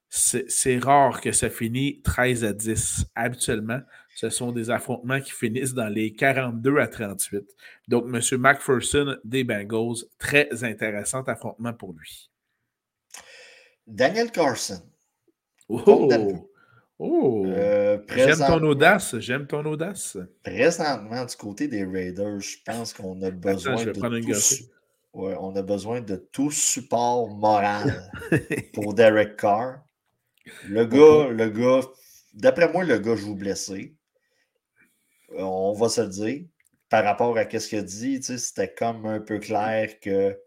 c'est rare que ça finisse 13 à 10. Habituellement, ce sont des affrontements qui finissent dans les 42 à 38. Donc, M. McPherson des Bengals, très intéressant affrontement pour lui. Daniel Carson. Oh! Oh! Euh, j'aime ton audace, j'aime ton audace. Présentement, du côté des Raiders, je pense qu'on a besoin de tout, ouais, on a besoin de tout support moral pour Derek Carr. Le gars, le gars, d'après moi, le gars joue blessé. On va se le dire. Par rapport à ce qu'il a dit, c'était comme un peu clair que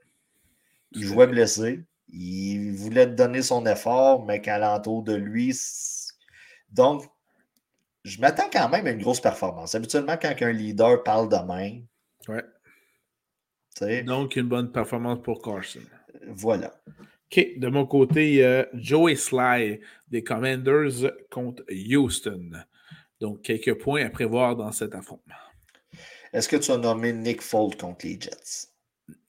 il jouait blessé. Il voulait donner son effort, mais qu'à l'entour de lui, donc, je m'attends quand même à une grosse performance. Habituellement, quand un leader parle de même. Ouais. Donc, une bonne performance pour Carson. Voilà. OK. De mon côté, Joey Sly des Commanders contre Houston. Donc, quelques points à prévoir dans cet affrontement. Est-ce que tu as nommé Nick Foles contre les Jets?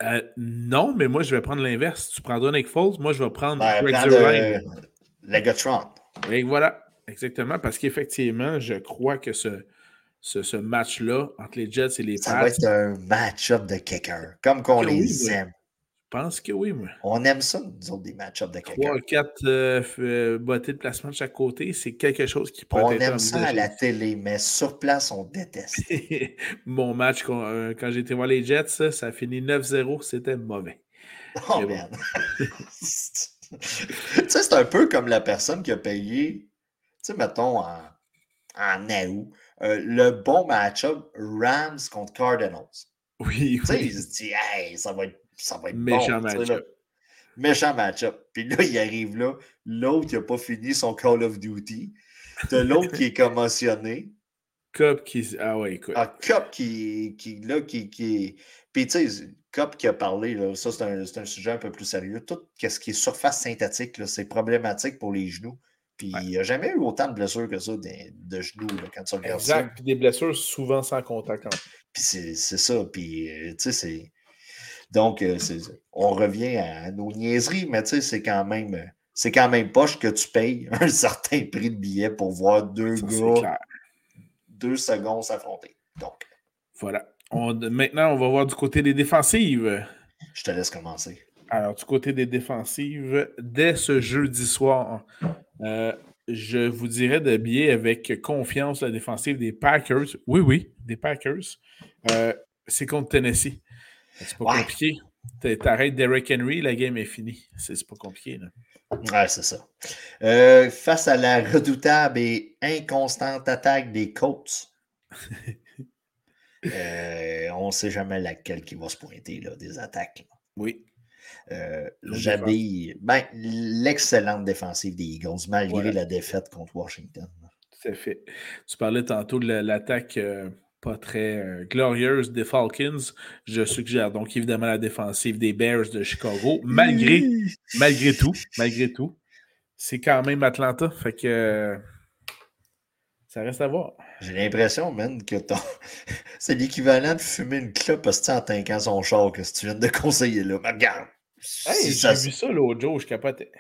Euh, non, mais moi, je vais prendre l'inverse. Tu prendras Nick Foles, moi, je vais prendre ben, Greg Legatron. Et voilà. Exactement, parce qu'effectivement, je crois que ce, ce, match-là entre les Jets et les Ça va être un match-up de kicker, comme qu'on les aime. Je pense que oui, moi. On aime ça, nous autres, des match-up de kicker. Trois, quatre euh, euh, bottées de placement de chaque côté, c'est quelque chose qui peut on être. Aime ça à la télé, mais sur place, on déteste. Mon match, quand, euh, quand j'ai été voir les Jets, ça, a fini 9-0, c'était mauvais. Oh, merde. tu sais, c'est un peu comme la personne qui a payé tu sais, mettons en, en août, euh, le bon match-up Rams contre Cardinals. Oui, Tu sais, il se dit, hey, ça va être, ça va être Méchant match-up. Méchant match-up. Puis là, il arrive là, l'autre, il n'a pas fini son Call of Duty. T'as l'autre qui est commotionné. Cup qui. Ah ouais, écoute. Ah, Cup qui, qui, là, qui, qui... Puis tu sais, Cup qui a parlé, là, ça, c'est un, un, sujet un peu plus sérieux. Tout ce qui est surface synthétique, c'est problématique pour les genoux. Puis il n'y a jamais eu autant de blessures que ça de, genoux quand tu regardes exact. ça. Puis des blessures souvent sans contact. Puis c'est ça. Puis, euh, tu sais, c'est. Donc, euh, on revient à nos niaiseries, mais tu sais, c'est quand même. C'est quand même poche que tu payes un certain prix de billet pour voir deux gars deux secondes s'affronter. Donc. Voilà. maintenant, on va voir du côté des défensives. Je te laisse commencer. Alors, du côté des défensives, dès ce jeudi soir, euh, je vous dirais d'habiller avec confiance la défensive des Packers. Oui, oui, des Packers. Euh, c'est contre Tennessee. C'est pas compliqué. T'arrêtes Derrick Henry, la game est finie. C'est pas compliqué. Là. Ouais, c'est ça. Euh, face à la redoutable et inconstante attaque des Colts, on ne sait jamais laquelle qui va se pointer, là, des attaques. Oui. Euh, j'habille ben, l'excellente défensive des Eagles, malgré la défaite contre Washington. Tout à fait. Tu parlais tantôt de l'attaque euh, pas très euh, glorieuse des Falcons. Je suggère donc évidemment la défensive des Bears de Chicago, malgré, malgré tout, malgré tout. C'est quand même Atlanta, fait que ça reste à voir. J'ai l'impression, man, que c'est l'équivalent de fumer une clope en tanquant son char que tu viens de conseiller là. Mais regarde, Hey, j'ai vu ça l'autre jour, je capotais.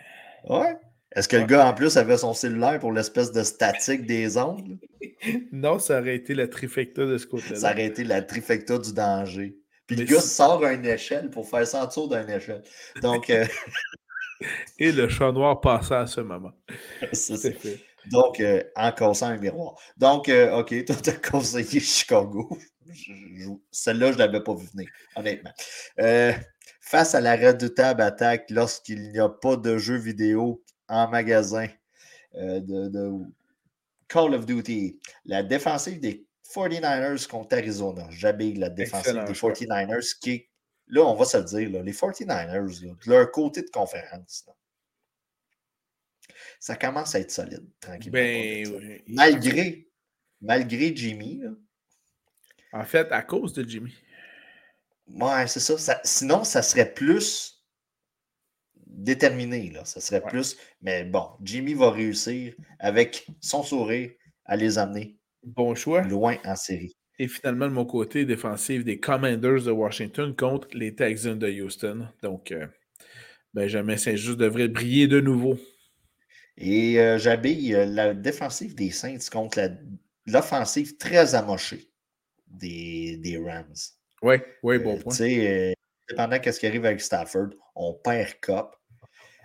Ouais. Est-ce que le gars, en plus, avait son cellulaire pour l'espèce de statique des ondes? non, ça aurait été la trifecta de ce côté-là. Ça aurait été la trifecta du danger. Puis le gars sort une échelle pour faire ça en dessous d'une échelle. Donc. Euh, Et le chat noir passait à ce moment. C'est Donc, euh, en cassant un miroir. Donc, euh, OK, toi, tu as conseillé Chicago. Celle-là, je ne l'avais pas vu venir, honnêtement. Euh, face à la redoutable attaque lorsqu'il n'y a pas de jeux vidéo en magasin de, Call of Duty, la défensive des 49ers contre Arizona. J'habille la défensive des 49ers qui est, là, on va se le dire, les 49ers, de leur côté de conférence, ça commence à être solide, tranquillement. Ben, malgré, malgré Jimmy. En fait, à cause de Jimmy. Ouais, c'est ça. Sinon, ça serait plus déterminé. Là. Ça serait plus. Mais bon, Jimmy va réussir avec son sourire à les amener bon choix. loin en série. Et finalement, de mon côté, défensif des Commanders de Washington contre les Texans de Houston. Donc, euh, Benjamin Saint-Just devrait briller de nouveau. Et euh, j'habille euh, la défensive des Saints contre l'offensive très amochée des, des Rams. Oui, oui, bon point. Tu sais, dépendant de ce qui arrive avec Stafford, on perd Cop.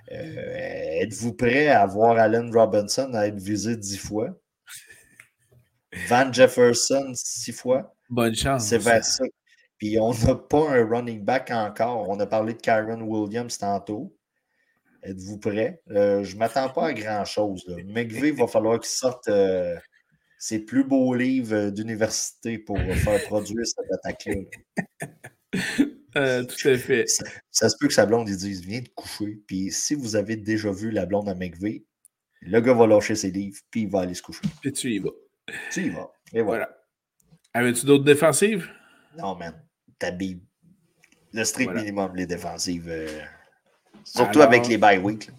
Êtes-vous prêt à voir Allen Robinson à être visé dix fois? Van Jefferson six fois? Bonne chance. C'est vers ça. Puis on n'a pas un running back encore. On a parlé de Kyron Williams tantôt. Êtes-vous prêts? Euh, je ne m'attends pas à grand-chose. McVeigh va falloir qu'il sorte euh, ses plus beaux livres d'université pour faire produire cette attaque-là. Euh, tout à fait. Ça, se peut que sa blonde dise Viens de coucher. Puis si vous avez déjà vu la blonde à McVeigh, le gars va lâcher ses livres, puis il va aller se coucher. Et tu y vas. Tu y vas. Et voilà. Avais-tu d'autres défensives? Non, man. T'habilles le strict minimum, les défensives. Euh, surtout avec les bye week.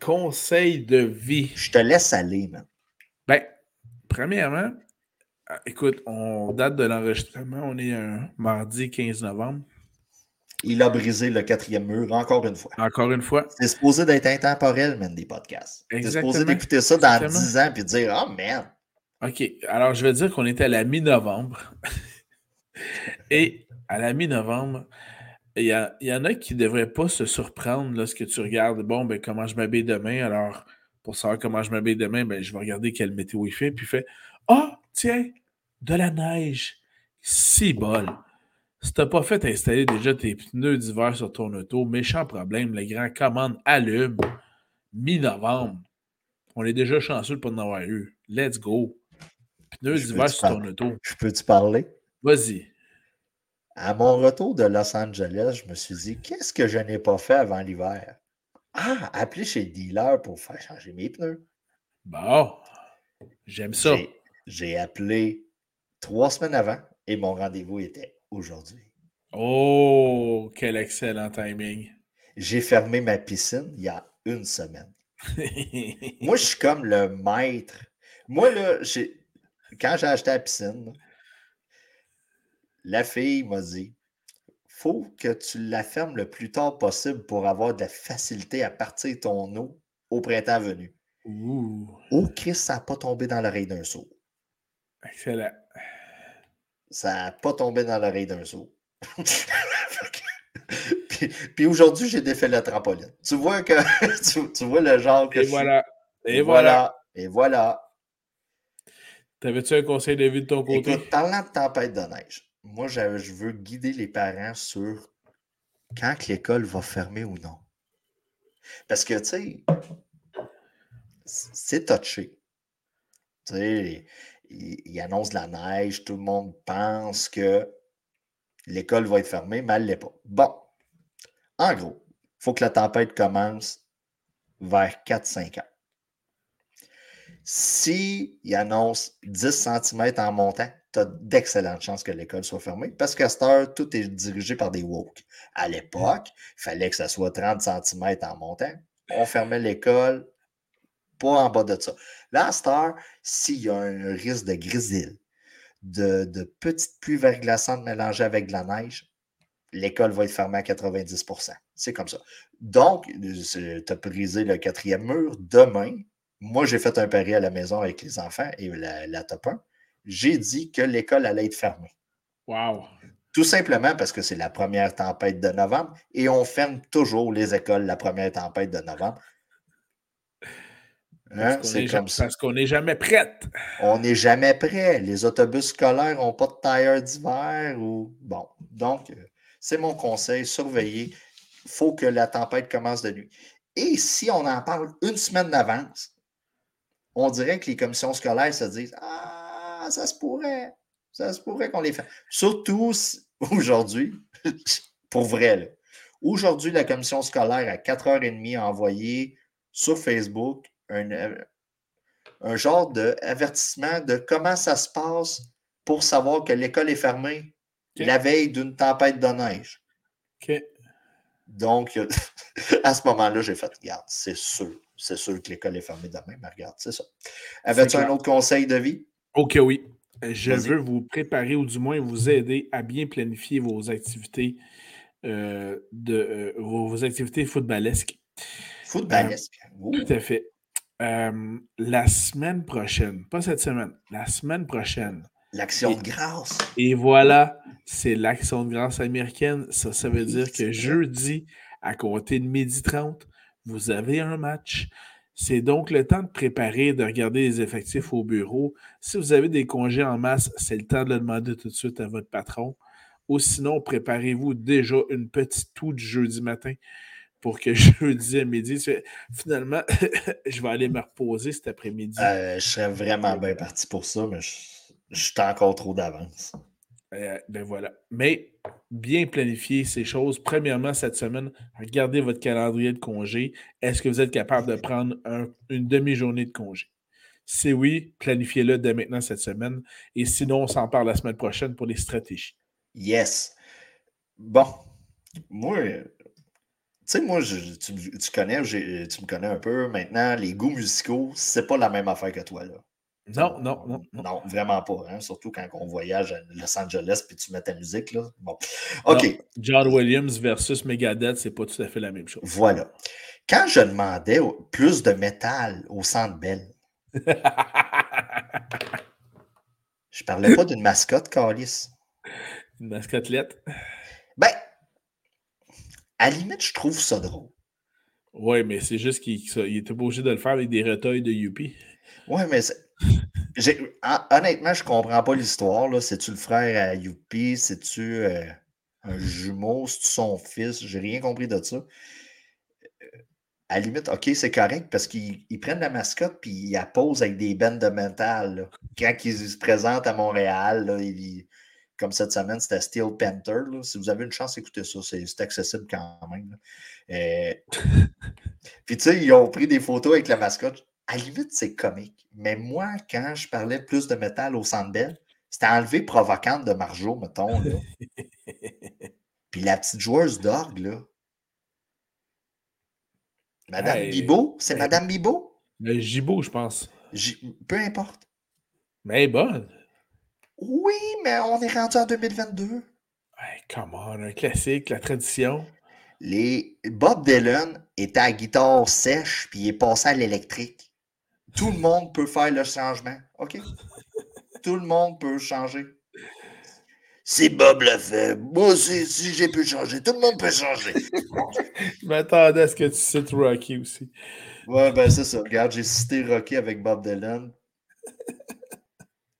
Conseil de vie. Je te laisse aller, man. Ben, premièrement, euh, écoute, on date de l'enregistrement, on est un mardi 15 novembre. Il a brisé le quatrième mur encore une fois. Encore une fois. C'est supposé d'être intemporel, man, des podcasts. C'est supposé d'écouter ça dans 10 ans et de dire Oh, man, OK. Alors, je vais dire qu'on était à la mi-novembre. Et à la mi-novembre, il y, en a qui ne devraient pas se surprendre lorsque tu regardes, bon, ben, comment je m'habille demain. Alors, pour savoir comment je m'habille demain, ben, je vais regarder quelle météo il fait. Puis il fait Ah, oh, tiens, de la neige. Si bol. Si tu n'as pas fait installer déjà tes pneus d'hiver sur ton auto, méchant problème, le grand commande allume. Mi-novembre. On est déjà chanceux de ne pas en avoir eu. Let's go. Pneus d'hiver sur ton auto. Je peux-tu parler? Vas-y. À mon retour de Los Angeles, je me suis dit, qu'est-ce que je n'ai pas fait avant l'hiver? Ah, appeler chez le dealer pour faire changer mes pneus. Bon, j'aime ça. J'ai appelé trois semaines avant et mon rendez-vous était aujourd'hui. Oh, quel excellent timing. J'ai fermé ma piscine il y a une semaine. Moi, je suis comme le maître. Moi, là, j'ai quand j'ai acheté la piscine, la fille m'a dit faut que tu la fermes le plus tard possible pour avoir de la facilité à partir ton eau au printemps venu. Ouh. Oh, ça n'a pas tombé dans l'oreille d'un saut. Excellent. Ça n'a pas tombé dans l'oreille d'un saut. puis, aujourd'hui, j'ai défait la trampoline. Tu vois que tu, vois le genre que Et voilà. Et, voilà. Et voilà. T'avais-tu un conseil de vie de ton côté? Écoute, parlant de tempête de neige, moi, je veux guider les parents sur quand l'école va fermer ou non. Parce que, tu sais, c'est touché. Tu sais, il, annonce la neige, tout le monde pense que l'école va être fermée, mais elle ne l'est pas. Bon, en gros, il faut que la tempête commence vers 4-5 ans. S'il annonce 10 cm en montant, tu as d'excellentes chances que l'école soit fermée parce qu'à cette heure, tout est dirigé par des woke. À l'époque, il fallait que ça soit 30 cm en montant. On fermait l'école, pas en bas de ça. Là, à cette heure, s'il y a un risque de grisille, de, de petites pluies verglaçantes mélangées avec de la neige, l'école va être fermée à 90% C'est comme ça. Donc, tu as brisé le quatrième mur. Demain, moi, j'ai fait un pari à la maison avec les enfants et la, top 1. J'ai dit que l'école allait être fermée. Wow. Tout simplement parce que c'est la première tempête de novembre et on ferme toujours les écoles la première tempête de novembre. Hein? C'est comme ça. Parce qu'on n'est jamais prête. On n'est jamais prêt. Les autobus scolaires n'ont pas de tailleur d'hiver ou. Bon. Donc, euh, c'est mon conseil. Surveillez. Il faut que la tempête commence de nuit. Et si on en parle une semaine d'avance, on dirait que les commissions scolaires se disent Ah, ça se pourrait. Ça se pourrait qu'on les fasse. Surtout aujourd'hui, pour vrai. Aujourd'hui, la commission scolaire à 4h30 a envoyé sur Facebook un, euh, un genre d'avertissement de comment ça se passe pour savoir que l'école est fermée la veille d'une tempête de neige. Donc, à ce moment-là, j'ai fait, regarde, c'est sûr, c'est sûr que l'école est fermée demain, mais regarde, c'est ça. Avais-tu un autre conseil de vie? Ok, oui. Je veux vous préparer ou du moins vous aider à bien planifier vos activités euh, de euh, vos, activités footballesques. Footballesques. tout à fait. La semaine prochaine, pas cette semaine, la semaine prochaine. L'action de grâce. Et voilà, c'est l'action de grâce américaine. Ça, ça veut dire que jeudi, à compter de midi 30, vous avez un match. C'est donc le temps de préparer, de regarder les effectifs au bureau. Si vous avez des congés en masse, c'est le temps de le demander tout de suite à votre patron. Ou sinon, préparez-vous déjà une petite toux du jeudi matin pour que jeudi à midi, finalement, je vais aller me reposer cet après-midi. Euh, je serais vraiment bien parti pour ça, mais je, je suis encore trop d'avance. Euh, ben voilà. Mais bien planifier ces choses. Premièrement, cette semaine, regardez votre calendrier de congé. Est-ce que vous êtes capable de prendre une demi-journée de congé? Si oui, planifiez-le dès maintenant cette semaine. Et sinon, on s'en parle la semaine prochaine pour les stratégies. Yes. Bon. Moi, sais, moi, tu, connais, tu me connais un peu. Maintenant, les goûts musicaux, c'est pas la même affaire que toi, là. Non, non, non, non. vraiment pas. Hein? Surtout quand on voyage à Los Angeles puis tu mets ta musique. Là. Bon. OK. John Williams versus Megadeth, c'est pas tout à fait la même chose. Voilà. Quand je demandais plus de métal au centre Bell, je parlais pas d'une mascotte, Carlis. Une mascottelette? Ben, à la limite, je trouve ça drôle. Oui, mais c'est juste qu'il était obligé de le faire avec des retails de Yuppie. Oui, mais honnêtement, je comprends pas l'histoire. C'est-tu le frère à Youpi? C'est-tu euh, un jumeau? C'est-tu son fils? J'ai rien compris de ça. Euh, à la limite, OK, c'est correct parce qu'ils prennent la mascotte puis ils la posent avec des bandes de métal. Quand ils se présentent à Montréal, comme cette semaine, c'était Steel Panther. Si vous avez une chance, écoutez ça. C'est accessible quand même. Euh, puis tu sais, ils ont pris des photos avec la mascotte à la limite, c'est comique. Mais moi, quand je parlais plus de métal au belle, c'était enlevé provocante de Marjo, mettons. Là. Puis la petite joueuse d'orgue, là. Madame Bibot, c'est Madame Bibot? Le Gibo, je pense. Peu importe. Mais elle est bonne. Oui, mais on est rendu en 2022. Hey, come on, un classique, la tradition. Les... Bob Dylan était à guitare sèche, puis il est passé à l'électrique. Tout le monde peut faire le changement. OK? Tout le monde peut changer. Si Bob l'a fait, moi aussi, si j'ai pu changer, tout le monde peut changer. Je m'attendais à ce que tu cites Rocky aussi. Ouais, ben c'est ça. Regarde, j'ai cité Rocky avec Bob Dylan.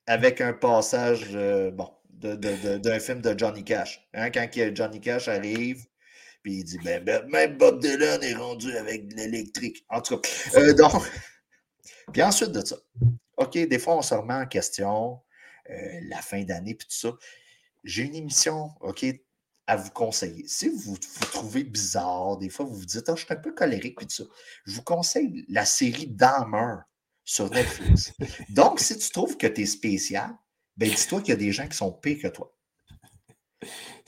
Avec un passage, euh, bon, d'un film de Johnny Cash. Hein, quand Johnny Cash arrive, puis il dit ben, ben, même Bob Dylan est rendu avec de l'électrique. En tout cas, euh, donc. Puis ensuite de ça, OK, des fois, on se remet en question euh, la fin d'année, puis tout ça. J'ai une émission, OK, à vous conseiller. Si vous vous trouvez bizarre, des fois, vous vous dites, ah, je suis un peu colérique, puis tout ça, je vous conseille la série Dahmer sur Netflix. Donc, si tu trouves que tu es spécial, ben dis-toi qu'il y a des gens qui sont pires que toi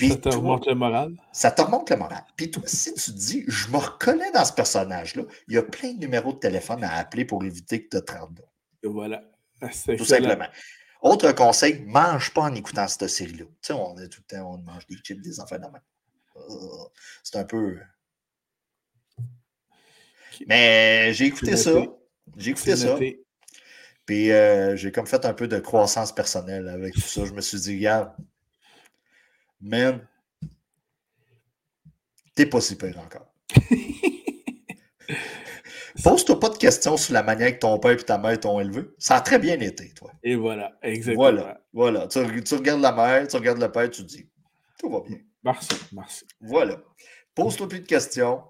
ça te remonte le moral? Ça te remonte le moral. Puis toi, si tu te dis, je me reconnais dans ce personnage-là, il y a plein de numéros de téléphone à appeler pour éviter que tu te rendes Et voilà. Tout simplement. Autre conseil, mange pas en écoutant cette série-là. Tu sais, on est tout le temps, on mange des chips, des enfants de. Euh, c'est un peu. Mais j'ai écouté ça. J'ai écouté ça. Puis euh, j'ai comme fait un peu de croissance personnelle avec tout ça. Je me suis dit, regarde, man, t'es pas si pire encore. Pose-toi pas de questions sur la manière que ton père et ta mère t'ont élevé. Ça a très bien été, toi. Et voilà, exactement. Voilà, voilà. Tu, regardes la mère, tu regardes le père, tu te dis, tout va bien. Merci, merci. Voilà. Pose-toi plus de questions.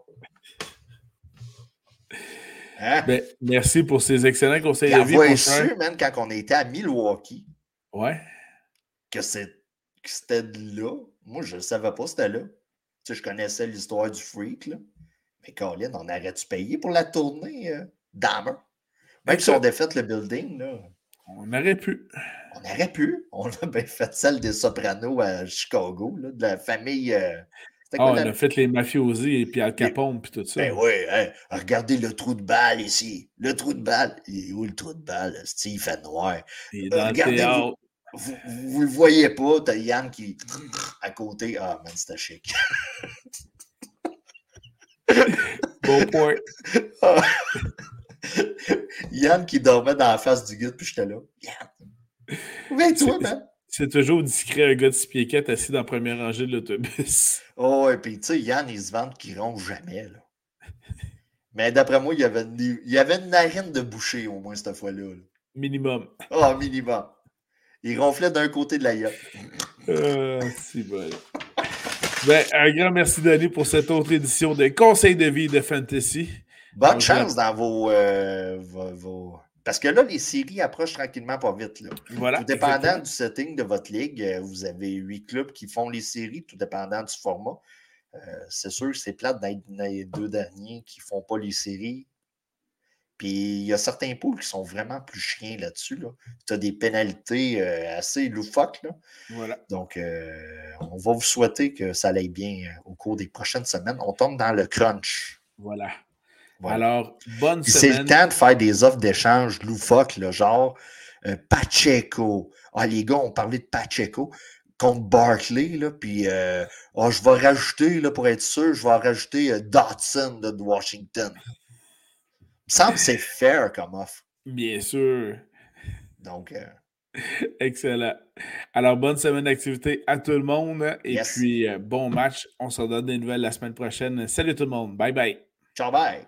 Hein? Ben, merci pour ces excellents conseils de vie. su, man, quand on était à Milwaukee. Ouais. Que c'était là. Moi, je ne savais pas c'était là. Tu sais, je connaissais l'histoire du freak, là. Mais Colin, on aurait-tu payé pour la tournée euh, Même si on défait le building, là. On aurait pu. On aurait pu. On a bien fait celle des Sopranos à Chicago, là, de la famille. Euh, ah, on a fait les mafiosi et puis Al Capone puis tout ça. Ben oui, hein, regardez le trou de balle ici. Le trou de balle. Il est où le trou de balle? Steve fait noir. Il est dans regardez, vous, ne le voyez pas, t'as Yann qui à côté. Ah, man, c'était chic. bon point. Yann qui dormait dans la face du guide, puis j'étais là. Yann. Mais toi, man. C'est toujours discret un gars de 6 pieds 4 assis dans la première rangée de l'autobus. Oh, et puis tu sais, Yann, il se vante qu'il ronge jamais. Là. Mais d'après moi, il y, avait une, il y avait une narine de boucher au moins cette fois-là. Minimum. Oh, minimum. Il ronflait d'un côté de la yacht. Euh, c'est bon. Ben, un grand merci, Danny, pour cette autre édition de Conseil de vie de Fantasy. Bonne chance dans euh, vos, Parce que là, les séries approchent tranquillement pas vite. Là. Voilà, tout dépendant du setting de votre ligue, euh, vous avez huit clubs qui font les séries, tout dépendant du format. c'est sûr que c'est plate d'être les deux derniers qui ne font pas les séries. Puis il y a certains poules qui sont vraiment plus chiens là-dessus. Là. Tu as des pénalités euh, assez loufoques. Là. Voilà. Donc, euh, on va vous souhaiter que ça aille bien euh, au cours des prochaines semaines. On tombe dans le crunch. Voilà. Alors, bonne semaine. C'est le temps de faire des offres d'échange loufoques, là, genre Pacheco. Ah, les gars, on parlait de Pacheco contre Barkley, là, puis oh, je vais rajouter, là, pour être sûr, je vais rajouter Dotson de Washington. Il me semble que c'est fair comme offre. Bien sûr. Donc. Euh, Excellent. Alors, bonne semaine d'activité à tout le monde. Et puis, euh, bon match. On se redonne des nouvelles la semaine prochaine. Salut tout le monde. Bye bye. Ciao, bye.